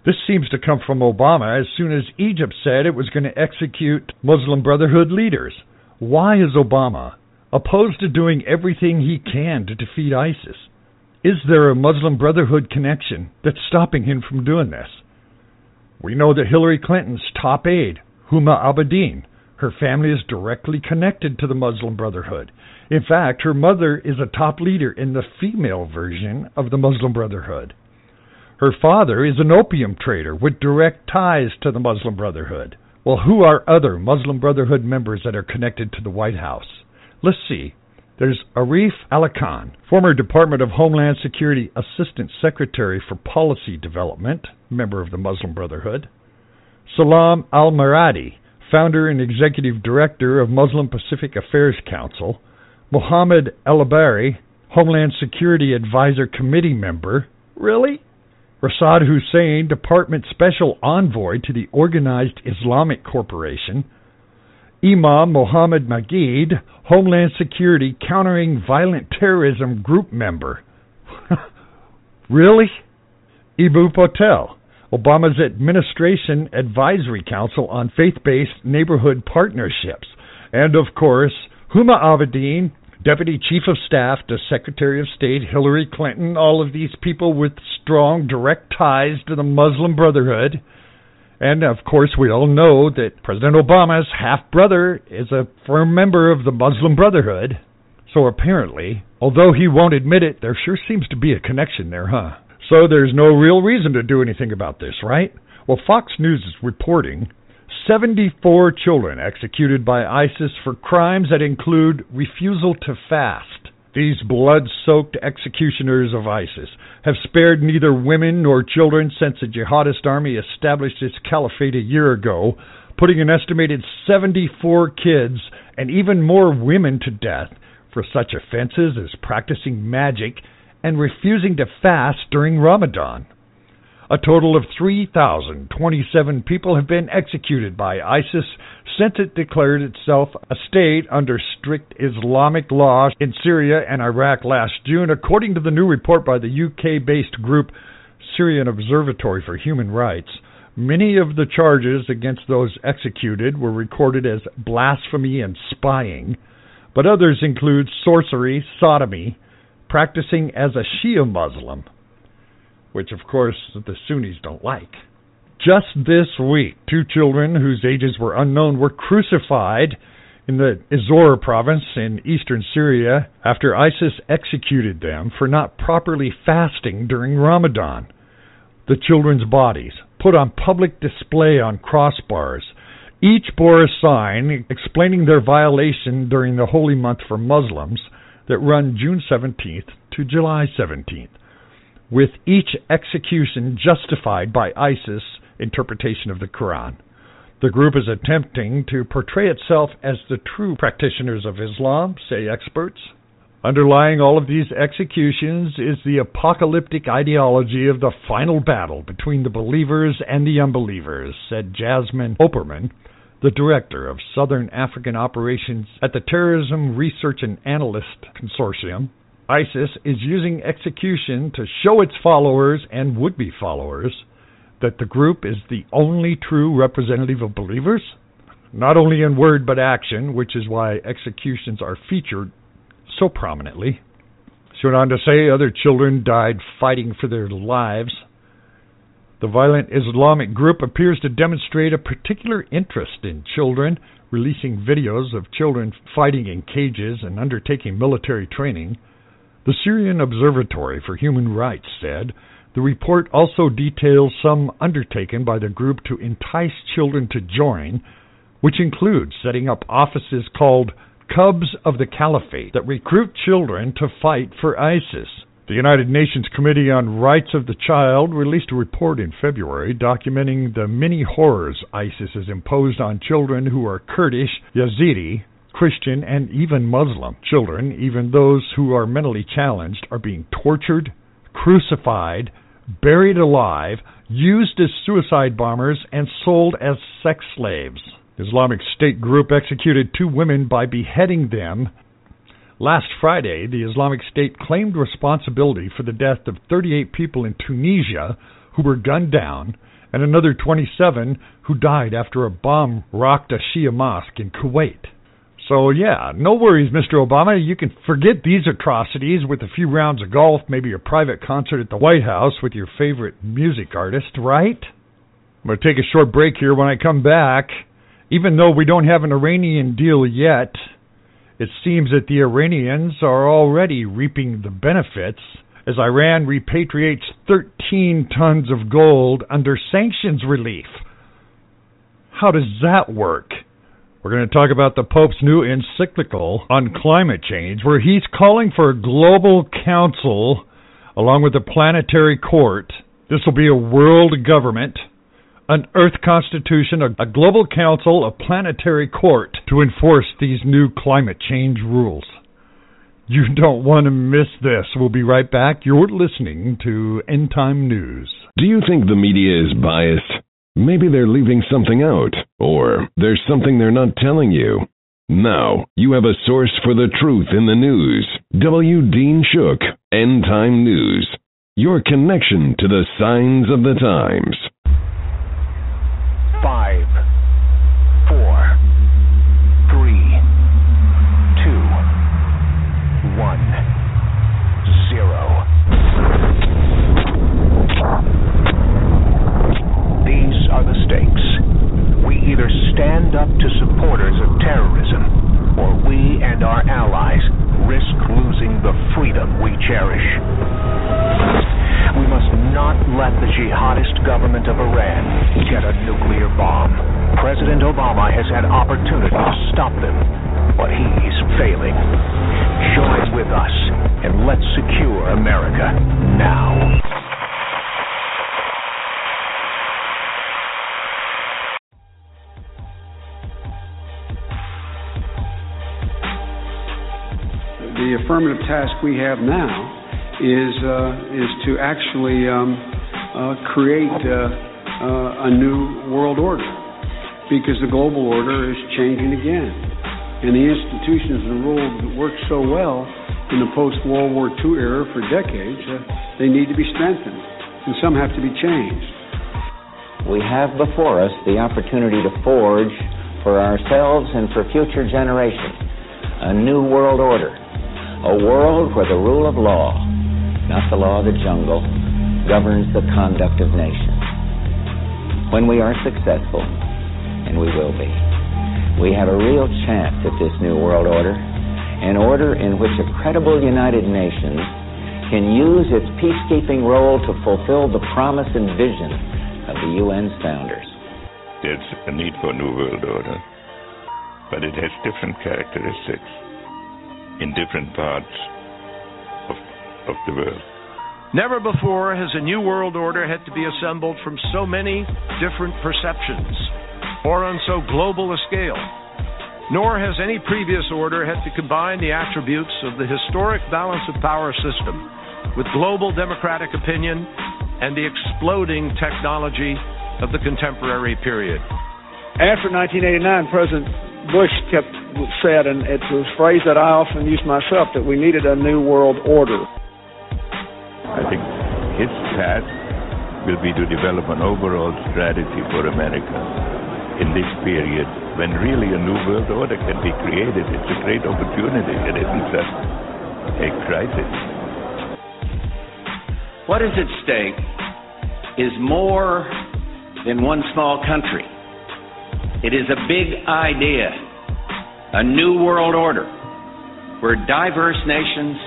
This seems to come from Obama as soon as Egypt said it was going to execute Muslim Brotherhood leaders. Why is Obama opposed to doing everything he can to defeat ISIS? Is there a Muslim Brotherhood connection that's stopping him from doing this? We know that Hillary Clinton's top aide, Huma Abedin, her family is directly connected to the Muslim Brotherhood. In fact, her mother is a top leader in the female version of the Muslim Brotherhood. Her father is an opium trader with direct ties to the Muslim Brotherhood. Well, who are other Muslim Brotherhood members that are connected to the White House? Let's see. There's Arif Alikhan, former Department of Homeland Security Assistant Secretary for Policy Development, member of the Muslim Brotherhood. Salam Al Marayati, founder and executive director of Muslim Pacific Affairs Council. Mohammed Elibiary, Homeland Security Advisor Committee member. Really? Rashad Hussain, Department Special Envoy to the Organized Islamic Corporation, Imam Mohammed Magid, Homeland Security Countering Violent Terrorism Group member. really? Eboo Patel, Obama's Administration Advisory Council on Faith Based Neighborhood Partnerships. And of course, Huma Abedin, Deputy Chief of Staff to Secretary of State Hillary Clinton, all of these people with strong direct ties to the Muslim Brotherhood. And of course, we all know that President Obama's half brother is a firm member of the Muslim Brotherhood. So apparently, although he won't admit it, there sure seems to be a connection there, huh? So there's no real reason to do anything about this, right? Well, Fox News is reporting 74 children executed by ISIS for crimes that include refusal to fast. These blood soaked executioners of ISIS have spared neither women nor children since the jihadist army established its caliphate a year ago, putting an estimated 74 kids and even more women to death for such offenses as practicing magic and refusing to fast during Ramadan. A total of 3,027 people have been executed by ISIS since it declared itself a state under strict Islamic law in Syria and Iraq last June, according to the new report by the UK based group Syrian Observatory for Human Rights. Many of the charges against those executed were recorded as blasphemy and spying, but others include sorcery, sodomy, practicing as a Shia Muslim, which of course the Sunnis don't like. Just this week, two children whose ages were unknown were crucified in the Izor province in eastern Syria after ISIS executed them for not properly fasting during Ramadan. The children's bodies, put on public display on crossbars, each bore a sign explaining their violation during the holy month for Muslims that run June 17th to July 17th, with each execution justified by ISIS interpretation of the Quran. The group is attempting to portray itself as the true practitioners of Islam, say experts. Underlying all of these executions is the apocalyptic ideology of the final battle between the believers and the unbelievers, said Jasmine Opperman, the director of Southern African Operations at the Terrorism Research and Analyst Consortium. ISIS is using execution to show its followers and would be followers that the group is the only true representative of believers, not only in word but action, which is why executions are featured so prominently. She went on to say other children died fighting for their lives. The violent Islamic group appears to demonstrate a particular interest in children, releasing videos of children fighting in cages and undertaking military training. The Syrian Observatory for Human Rights said the report also details some undertaken by the group to entice children to join, which includes setting up offices called Cubs of the Caliphate that recruit children to fight for ISIS. The United Nations Committee on Rights of the Child released a report in February documenting the many horrors ISIS has imposed on children who are Kurdish, Yazidi, Christian, and even Muslim. Children, even those who are mentally challenged, are being tortured, crucified, buried alive, used as suicide bombers, and sold as sex slaves. Islamic State group executed two women by beheading them. Last Friday, the Islamic State claimed responsibility for the death of 38 people in Tunisia who were gunned down and another 27 who died after a bomb rocked a Shia mosque in Kuwait. So, yeah, no worries, Mr. Obama. You can forget these atrocities with a few rounds of golf, maybe a private concert at the White House with your favorite music artist, right? I'm going to take a short break here. When I come back, even though we don't have an Iranian deal yet, it seems that the Iranians are already reaping the benefits as Iran repatriates 13 tons of gold under sanctions relief. How does that work? We're going to talk about the Pope's new encyclical on climate change, where he's calling for a global council along with the planetary court. This will be a world government, an Earth Constitution, a, a global council, a planetary court to enforce these new climate change rules. You don't want to miss this. We'll be right back. You're listening to End Time News. Do you think the media is biased? Maybe they're leaving something out, or there's something they're not telling you. Now, you have a source for the truth in the news. W. Dean Shook, End Time News. Your connection to the signs of the times. Five, affirmative task we have now is uh, is to actually um, uh, create uh, uh, a new world order. because the global order is changing again. And the institutions and rules that worked so well in the post World War II era for decades, uh, they need to be strengthened, and some have to be changed. We have before us the opportunity to forge for ourselves and for future generations a new world order, a world where the rule of law, not the law of the jungle, governs the conduct of nations. When we are successful, and we will be, we have a real chance at this new world order, an order in which a credible United Nations can use its peacekeeping role to fulfill the promise and vision of the UN's founders. There's a need for a new world order, but it has different characteristics in different parts of, of the world. Never before has a new world order had to be assembled from so many different perceptions or on so global a scale. Nor has any previous order had to combine the attributes of the historic balance of power system with global democratic opinion and the exploding technology of the contemporary period. After 1989, President Bush kept said, and it's a phrase that I often use myself, that we needed a new world order. I think his task will be to develop an overall strategy for America in this period when really a new world order can be created. It's a great opportunity. It isn't just a crisis. What is at stake is more than one small country. It is a big idea, a new world order where diverse nations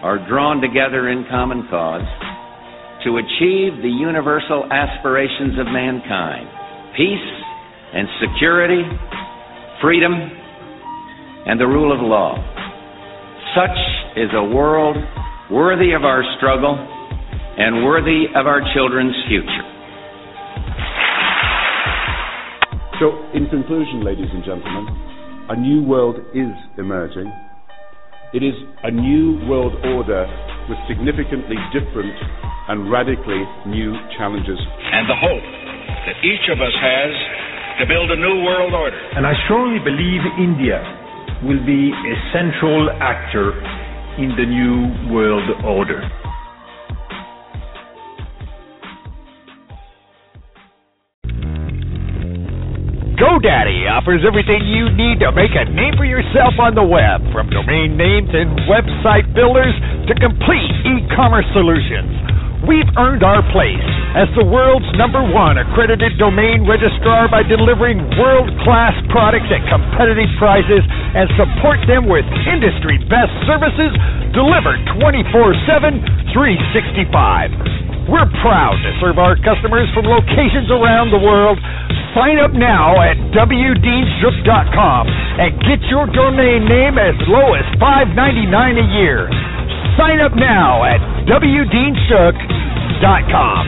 are drawn together in common cause to achieve the universal aspirations of mankind peace and security, freedom, and the rule of law. Such is a world worthy of our struggle and worthy of our children's future. In conclusion, ladies and gentlemen, a new world is emerging. It is a new world order with significantly different and radically new challenges. And the hope that each of us has to build a new world order. And I strongly believe India will be a central actor in the new world order. GoDaddy offers everything you need to make a name for yourself on the web, from domain names and website builders to complete e-commerce solutions. We've earned our place as the world's number one accredited domain registrar by delivering world class products at competitive prices and support them with industry best services delivered 24 7, 365. We're proud to serve our customers from locations around the world. Sign up now at wdeanshook.com and get your domain name as low as $5.99 a year. Sign up now at wdeanshook.com.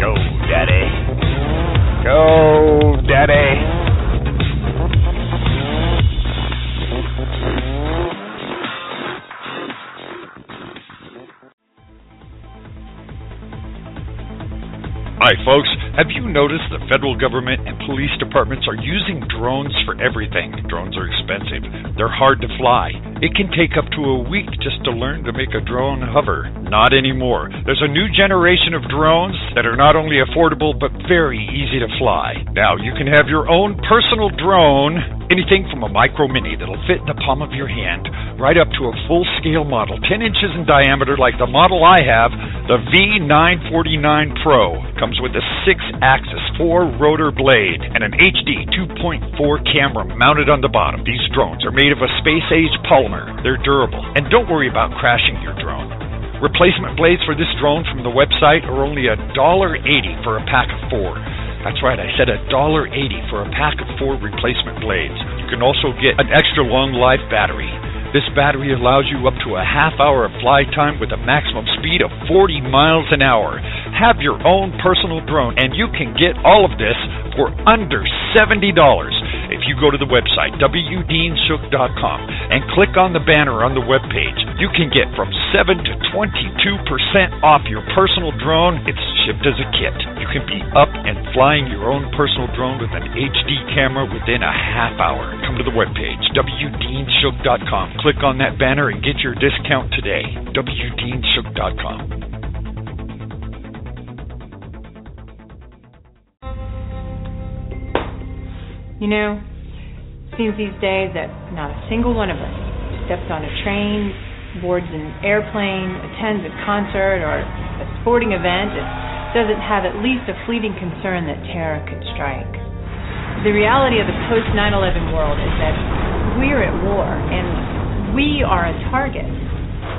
Go, Daddy. Go, Daddy. Hi, folks. Have you noticed the federal government and police departments are using drones for everything? Drones are expensive. They're hard to fly. It can take up to a week just to learn to make a drone hover. Not anymore. There's a new generation of drones that are not only affordable but very easy to fly. Now, you can have your own personal drone, anything from a micro mini that'll fit in the palm of your hand, right up to a full scale model, 10 inches in diameter, like the model I have, the V949 Pro. Comes with a six axis, four rotor blade, and an HD 2.4 camera mounted on the bottom. These drones are made of a space age polymer. They're durable. And don't worry about crashing your drone. Replacement blades for this drone from the website are only $1.80 for a pack of four. That's right, I said $1.80 for a pack of four replacement blades. You can also get an extra long life battery. This battery allows you up to a half hour of fly time with a maximum speed of 40 miles an hour. Have your own personal drone, and you can get all of this for under $70. If you go to the website, wdeanshook.com, and click on the banner on the webpage, you can get from 7 to 22% off your personal drone. It's shipped as a kit. You can be up and flying your own personal drone with an HD camera within a half hour. Come to the webpage, wdeanshook.com. Click on that banner and get your discount today. wdeanshook.com. You know, seems these days that not a single one of us steps on a train, boards an airplane, attends a concert or a sporting event and doesn't have at least a fleeting concern that terror could strike. The reality of the post 9 11 world is that we're at war and we are a target.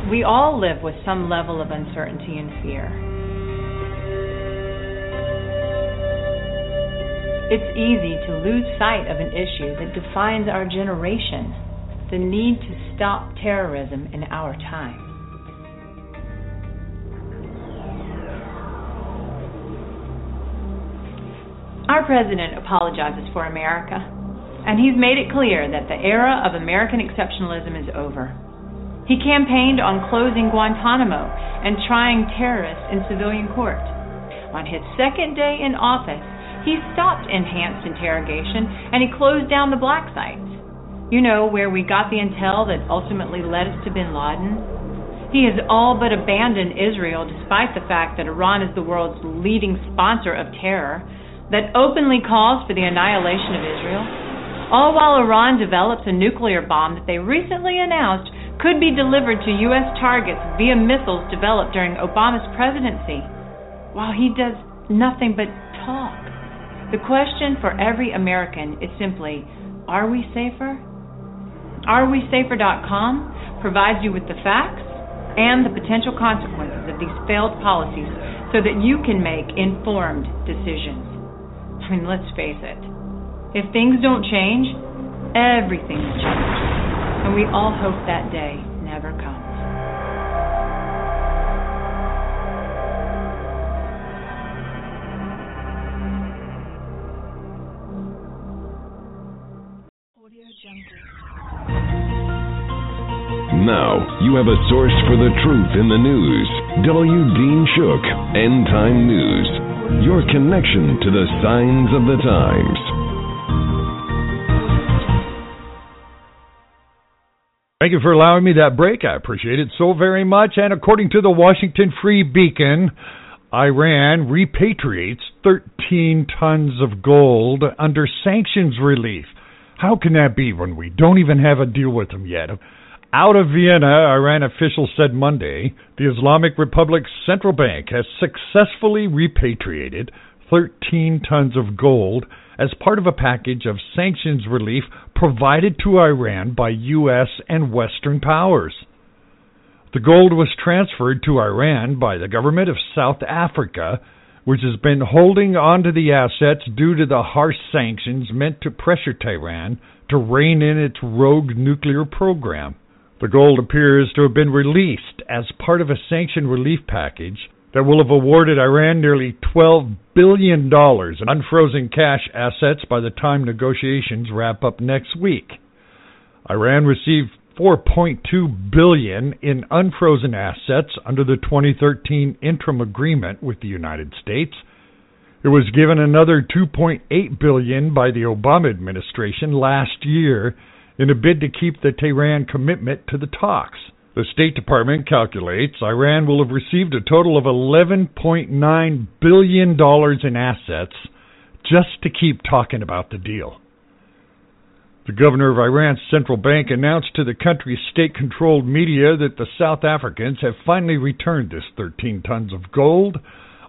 We all live with some level of uncertainty and fear. It's easy to lose sight of an issue that defines our generation the need to stop terrorism in our time. Our president apologizes for America, and he's made it clear that the era of American exceptionalism is over. He campaigned on closing Guantanamo and trying terrorists in civilian court. On his second day in office, he stopped enhanced interrogation and he closed down the black sites. You know, where we got the intel that ultimately led us to bin Laden? He has all but abandoned Israel despite the fact that Iran is the world's leading sponsor of terror, that openly calls for the annihilation of Israel. All while Iran develops a nuclear bomb that they recently announced could be delivered to U.S. targets via missiles developed during Obama's presidency, while he does nothing but talk. The question for every American is simply Are we safer? AreWeSafer.com provides you with the facts and the potential consequences of these failed policies so that you can make informed decisions. I mean, let's face it. If things don't change, everything will change. And we all hope that day never comes. Now, you have a source for the truth in the news. W. Dean Shook, End Time News. Your connection to the signs of the times. Thank you for allowing me that break. I appreciate it so very much. And according to the Washington Free Beacon, Iran repatriates 13 tons of gold under sanctions relief. How can that be when we don't even have a deal with them yet? Out of Vienna, Iran officials said Monday the Islamic Republic's central bank has successfully repatriated 13 tons of gold as part of a package of sanctions relief provided to Iran by U.S. and Western powers. The gold was transferred to Iran by the government of South Africa, which has been holding onto the assets due to the harsh sanctions meant to pressure Tehran to rein in its rogue nuclear program. The gold appears to have been released as part of a sanction relief package that will have awarded Iran nearly $12 billion in unfrozen cash assets by the time negotiations wrap up next week. Iran received 4.2 billion in unfrozen assets under the 2013 interim agreement with the United States. It was given another 2.8 billion by the Obama administration last year in a bid to keep the Tehran commitment to the talks. The State Department calculates Iran will have received a total of $11.9 billion in assets just to keep talking about the deal. The governor of Iran's central bank announced to the country's state controlled media that the South Africans have finally returned this 13 tons of gold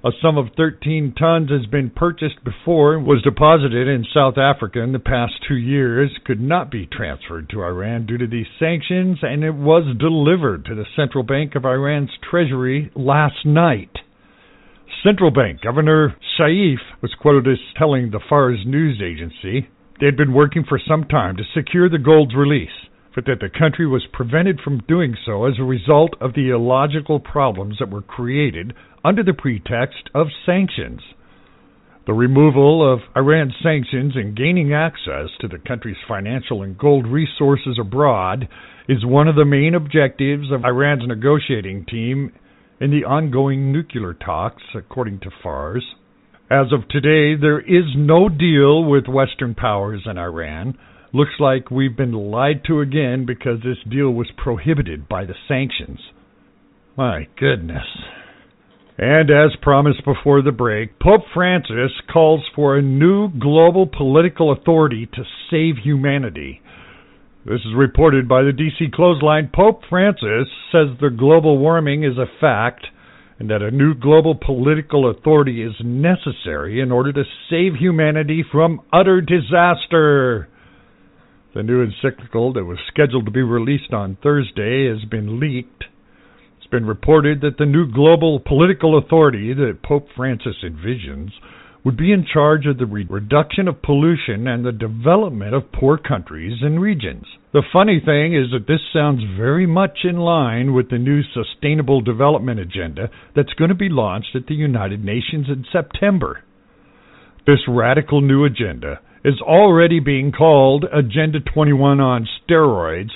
a sum of 13 tons has been purchased before and was deposited in South Africa in the past two years, could not be transferred to Iran due to these sanctions, and it was delivered to the Central Bank of Iran's treasury last night. Central Bank Governor Seif was quoted as telling the Fars news agency they had been working for some time to secure the gold's release, but that the country was prevented from doing so as a result of the illogical problems that were created under the pretext of sanctions. The removal of Iran's sanctions and gaining access to the country's financial and gold resources abroad is one of the main objectives of Iran's negotiating team in the ongoing nuclear talks, according to FARS. As of today, there is no deal with Western powers and Iran. Looks like we've been lied to again because this deal was prohibited by the sanctions. My goodness. And as promised before the break, Pope Francis calls for a new global political authority to save humanity. This is reported by the DC Clothesline. Pope Francis says the global warming is a fact and that a new global political authority is necessary in order to save humanity from utter disaster. The new encyclical that was scheduled to be released on Thursday has been leaked. Been reported that the new global political authority that Pope Francis envisions would be in charge of the re- reduction of pollution and the development of poor countries and regions. The funny thing is that this sounds very much in line with the new Sustainable Development Agenda that's going to be launched at the United Nations in September. This radical new agenda is already being called Agenda 21 on steroids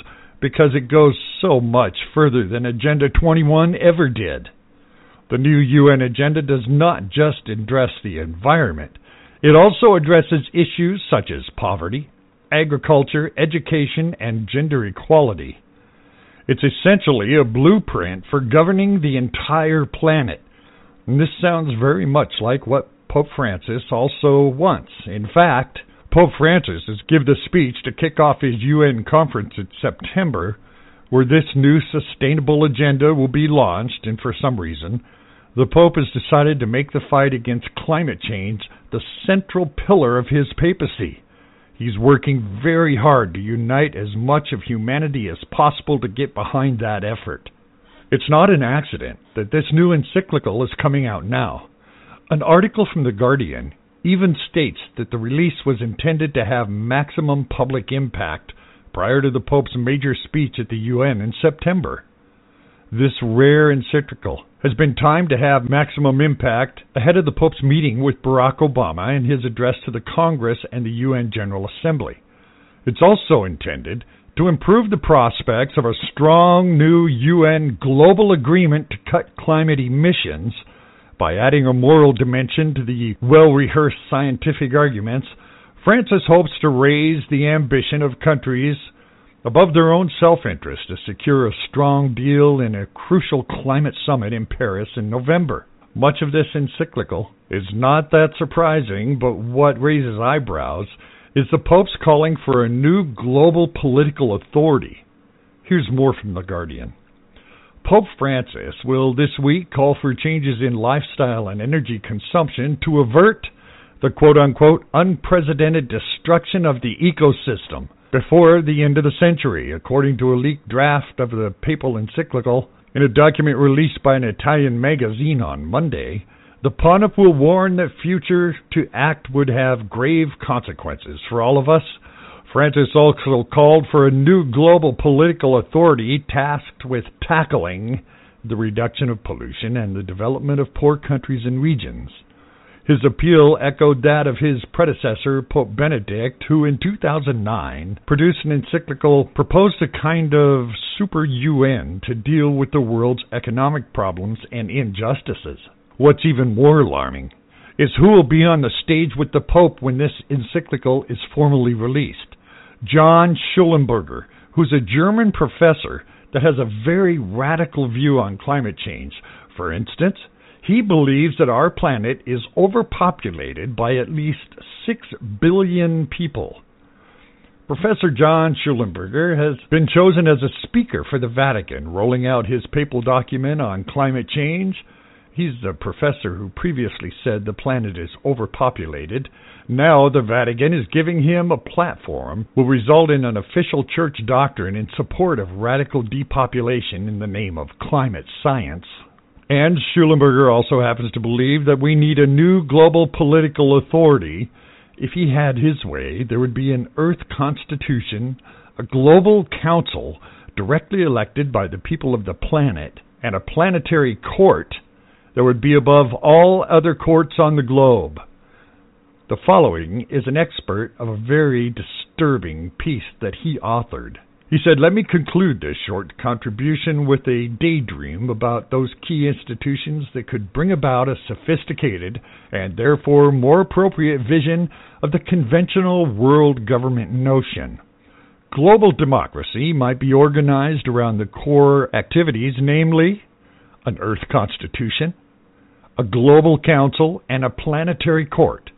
because it goes so much further than Agenda 21 ever did. The new UN agenda does not just address the environment, it also addresses issues such as poverty, agriculture, education, and gender equality. It's essentially a blueprint for governing the entire planet. And this sounds very much like what Pope Francis also wants. In fact, Pope Francis is given a speech to kick off his UN conference in September where this new sustainable agenda will be launched, and for some reason, the Pope has decided to make the fight against climate change the central pillar of his papacy. He's working very hard to unite as much of humanity as possible to get behind that effort. It's not an accident that this new encyclical is coming out now. An article from The Guardian even states that the release was intended to have maximum public impact prior to the Pope's major speech at the UN in September. This rare encyclical has been timed to have maximum impact ahead of the Pope's meeting with Barack Obama and his address to the Congress and the UN General Assembly. It's also intended to improve the prospects of a strong new UN global agreement to cut climate emissions by adding a moral dimension to the well rehearsed scientific arguments. Francis hopes to raise the ambition of countries above their own self interest to secure a strong deal in a crucial climate summit in Paris in November. Much of this encyclical is not that surprising, but what raises eyebrows is the Pope's calling for a new global political authority. Here's more from The Guardian. Pope Francis will this week call for changes in lifestyle and energy consumption to avert the quote unquote unprecedented destruction of the ecosystem before the end of the century, according to a leaked draft of the papal encyclical. In a document released by an Italian magazine on Monday, the pontiff will warn that future to act would have grave consequences for all of us. Francis also called for a new global political authority tasked with tackling the reduction of pollution and the development of poor countries and regions. His appeal echoed that of his predecessor, Pope Benedict, who in 2009 produced an encyclical proposed a kind of super UN to deal with the world's economic problems and injustices. What's even more alarming is who will be on the stage with the Pope when this encyclical is formally released. John Schellnhuber, who's a German professor that has a very radical view on climate change. For instance, he believes that our planet is overpopulated by at least 6 billion people. Professor John Schellnhuber has been chosen as a speaker for the Vatican, rolling out his papal document on climate change. He's the professor who previously said the planet is overpopulated. Now the Vatican is giving him a platform will result in an official church doctrine in support of radical depopulation in the name of climate science. And Schellnhuber also happens to believe that we need a new global political authority. If he had his way, there would be an Earth Constitution, a global council directly elected by the people of the planet, and a planetary court that would be above all other courts on the globe. The following is an expert of a very disturbing piece that he authored. He said, Let me conclude this short contribution with a daydream about those key institutions that could bring about a sophisticated and therefore more appropriate vision of the conventional world government notion. Global democracy might be organized around the core activities, namely an Earth Constitution, a global council, and a planetary court.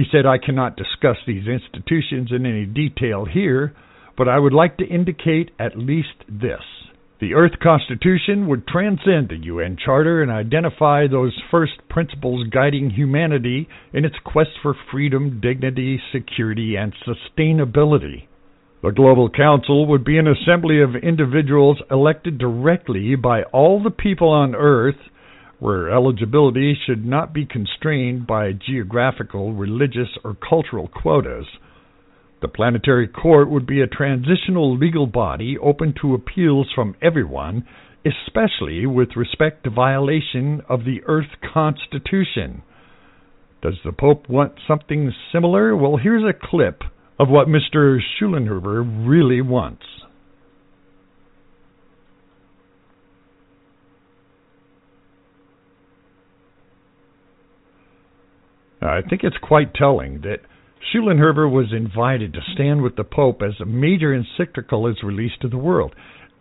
He said, I cannot discuss these institutions in any detail here but I would like to indicate at least this. The Earth Constitution would transcend the UN Charter and identify those first principles guiding humanity in its quest for freedom, dignity, security, and sustainability. The Global Council would be an assembly of individuals elected directly by all the people on Earth, where eligibility should not be constrained by geographical, religious, or cultural quotas. The Planetary Court would be a transitional legal body open to appeals from everyone, especially with respect to violation of the Earth Constitution. Does the Pope want something similar? Well, here's a clip of what Mr. Schellnhuber really wants. I think it's quite telling that Schellnhuber was invited to stand with the Pope as a major encyclical is released to the world.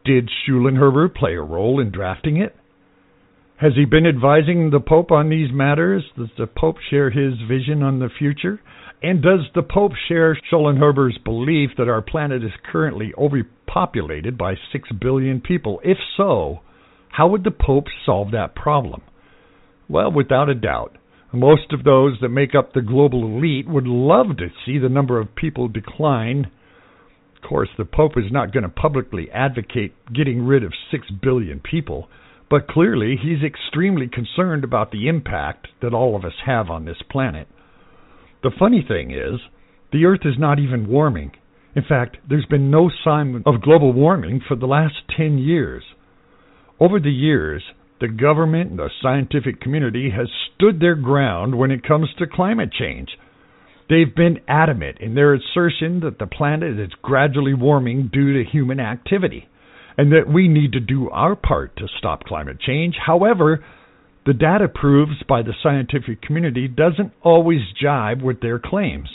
Did Schellnhuber play a role in drafting it? Has he been advising the Pope on these matters? Does the Pope share his vision on the future? And does the Pope share Schellnhuber's belief that our planet is currently overpopulated by six billion people? If so, how would the Pope solve that problem? Well, without a doubt, most of those that make up the global elite would love to see the number of people decline. Of course, the Pope is not going to publicly advocate getting rid of 6 billion people, but clearly he's extremely concerned about the impact that all of us have on this planet. The funny thing is, the Earth is not even warming. In fact, there's been no sign of global warming for the last 10 years. Over the years, the government and the scientific community has stood their ground when it comes to climate change. They've been adamant in their assertion that the planet is gradually warming due to human activity and that we need to do our part to stop climate change. However, the data proves by the scientific community doesn't always jibe with their claims.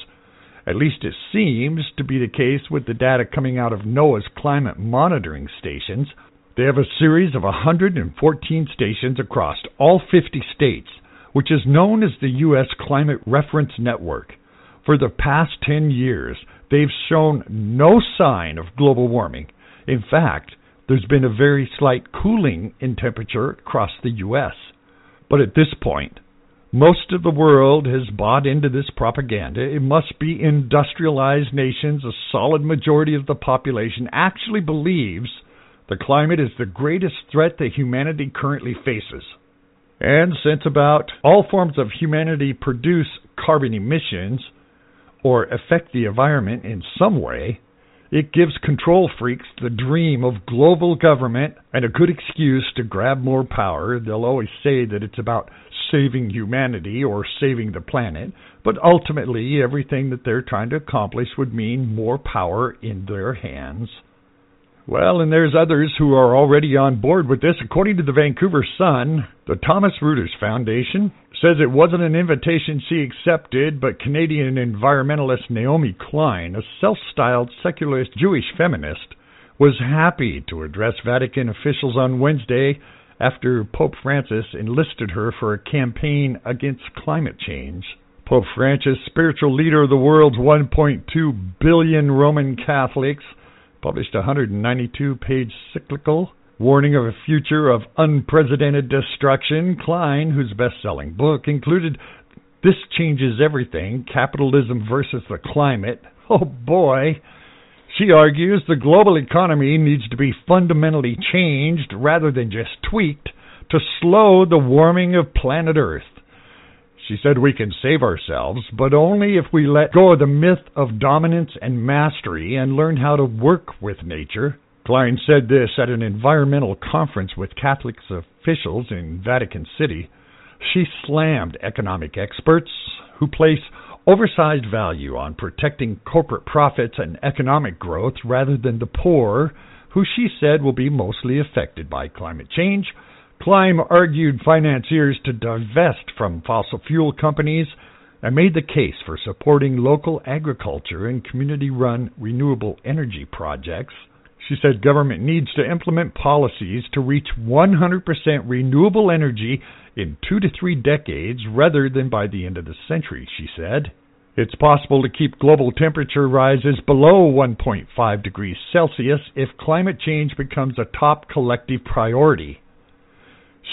At least it seems to be the case with the data coming out of NOAA's climate monitoring stations, they have a series of 114 stations across all 50 states, which is known as the U.S. Climate Reference Network. For the past 10 years, they've shown no sign of global warming. In fact, there's been a very slight cooling in temperature across the U.S. But at this point, most of the world has bought into this propaganda. It must be industrialized nations, a solid majority of the population actually believes the climate is the greatest threat that humanity currently faces. And since about all forms of humanity produce carbon emissions or affect the environment in some way, it gives control freaks the dream of global government and a good excuse to grab more power. They'll always say that it's about saving humanity or saving the planet, but ultimately everything that they're trying to accomplish would mean more power in their hands. Well, and there's others who are already on board with this. According to the Vancouver Sun, the Thomson Reuters Foundation says it wasn't an invitation she accepted, but Canadian environmentalist Naomi Klein, a self styled secularist Jewish feminist, was happy to address Vatican officials on Wednesday after Pope Francis enlisted her for a campaign against climate change. Pope Francis, spiritual leader of the world's 1.2 billion Roman Catholics, published a 192 page cyclical warning of a future of unprecedented destruction. Klein, whose best selling book included This Changes Everything Capitalism versus the Climate, oh boy, she argues the global economy needs to be fundamentally changed rather than just tweaked to slow the warming of planet Earth. She said we can save ourselves, but only if we let go of the myth of dominance and mastery and learn how to work with nature. Klein said this at an environmental conference with Catholic officials in Vatican City. She slammed economic experts who place oversized value on protecting corporate profits and economic growth rather than the poor, who she said will be mostly affected by climate change. Klein argued financiers to divest from fossil fuel companies and made the case for supporting local agriculture and community run renewable energy projects. She said government needs to implement policies to reach 100% renewable energy in two to three decades rather than by the end of the century, she said. It's possible to keep global temperature rises below 1.5 degrees Celsius if climate change becomes a top collective priority.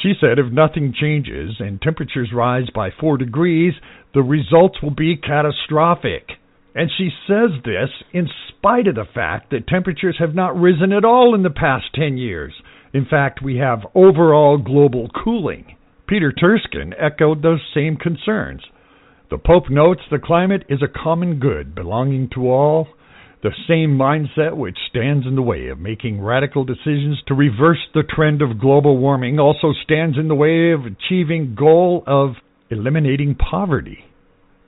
She said if nothing changes and temperatures rise by 4 degrees, the results will be catastrophic. And she says this in spite of the fact that temperatures have not risen at all in the past 10 years. In fact, we have overall global cooling. Peter Turkson echoed those same concerns. The Pope notes the climate is a common good belonging to all, the same mindset which stands in the way of making radical decisions to reverse the trend of global warming also stands in the way of achieving goal of eliminating poverty.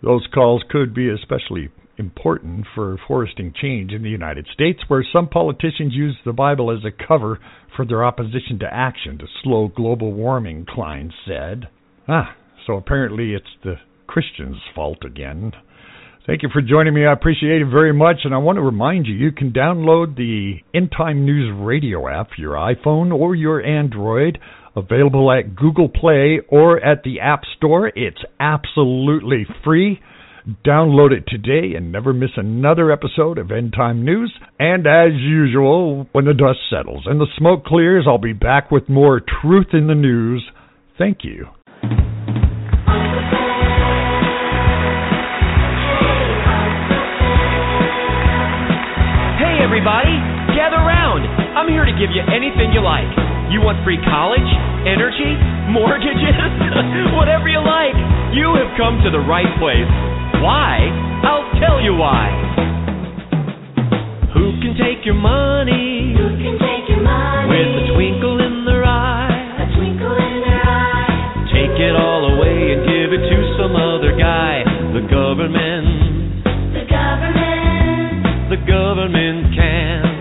Those calls could be especially important for foresting change in the United States, where some politicians use the Bible as a cover for their opposition to action to slow global warming, Klein said. Ah, so apparently it's the Christians' fault again. Thank you for joining me. I appreciate it very much. And I want to remind you, you can download the End Time News Radio app for your iPhone or your Android, available at Google Play or at the App Store. It's absolutely free. Download it today and never miss another episode of End Time News. And as usual, when the dust settles and the smoke clears, I'll be back with more truth in the news. Thank you. Everybody, gather round. I'm here to give you anything you like. You want free college, energy, mortgages, whatever you like. You have come to the right place. Why? I'll tell you why. Who can take your money? Who can take your money? With a twinkle in their eye. A twinkle in their eye. Take it all away and give it to some other guy. The government. Government can.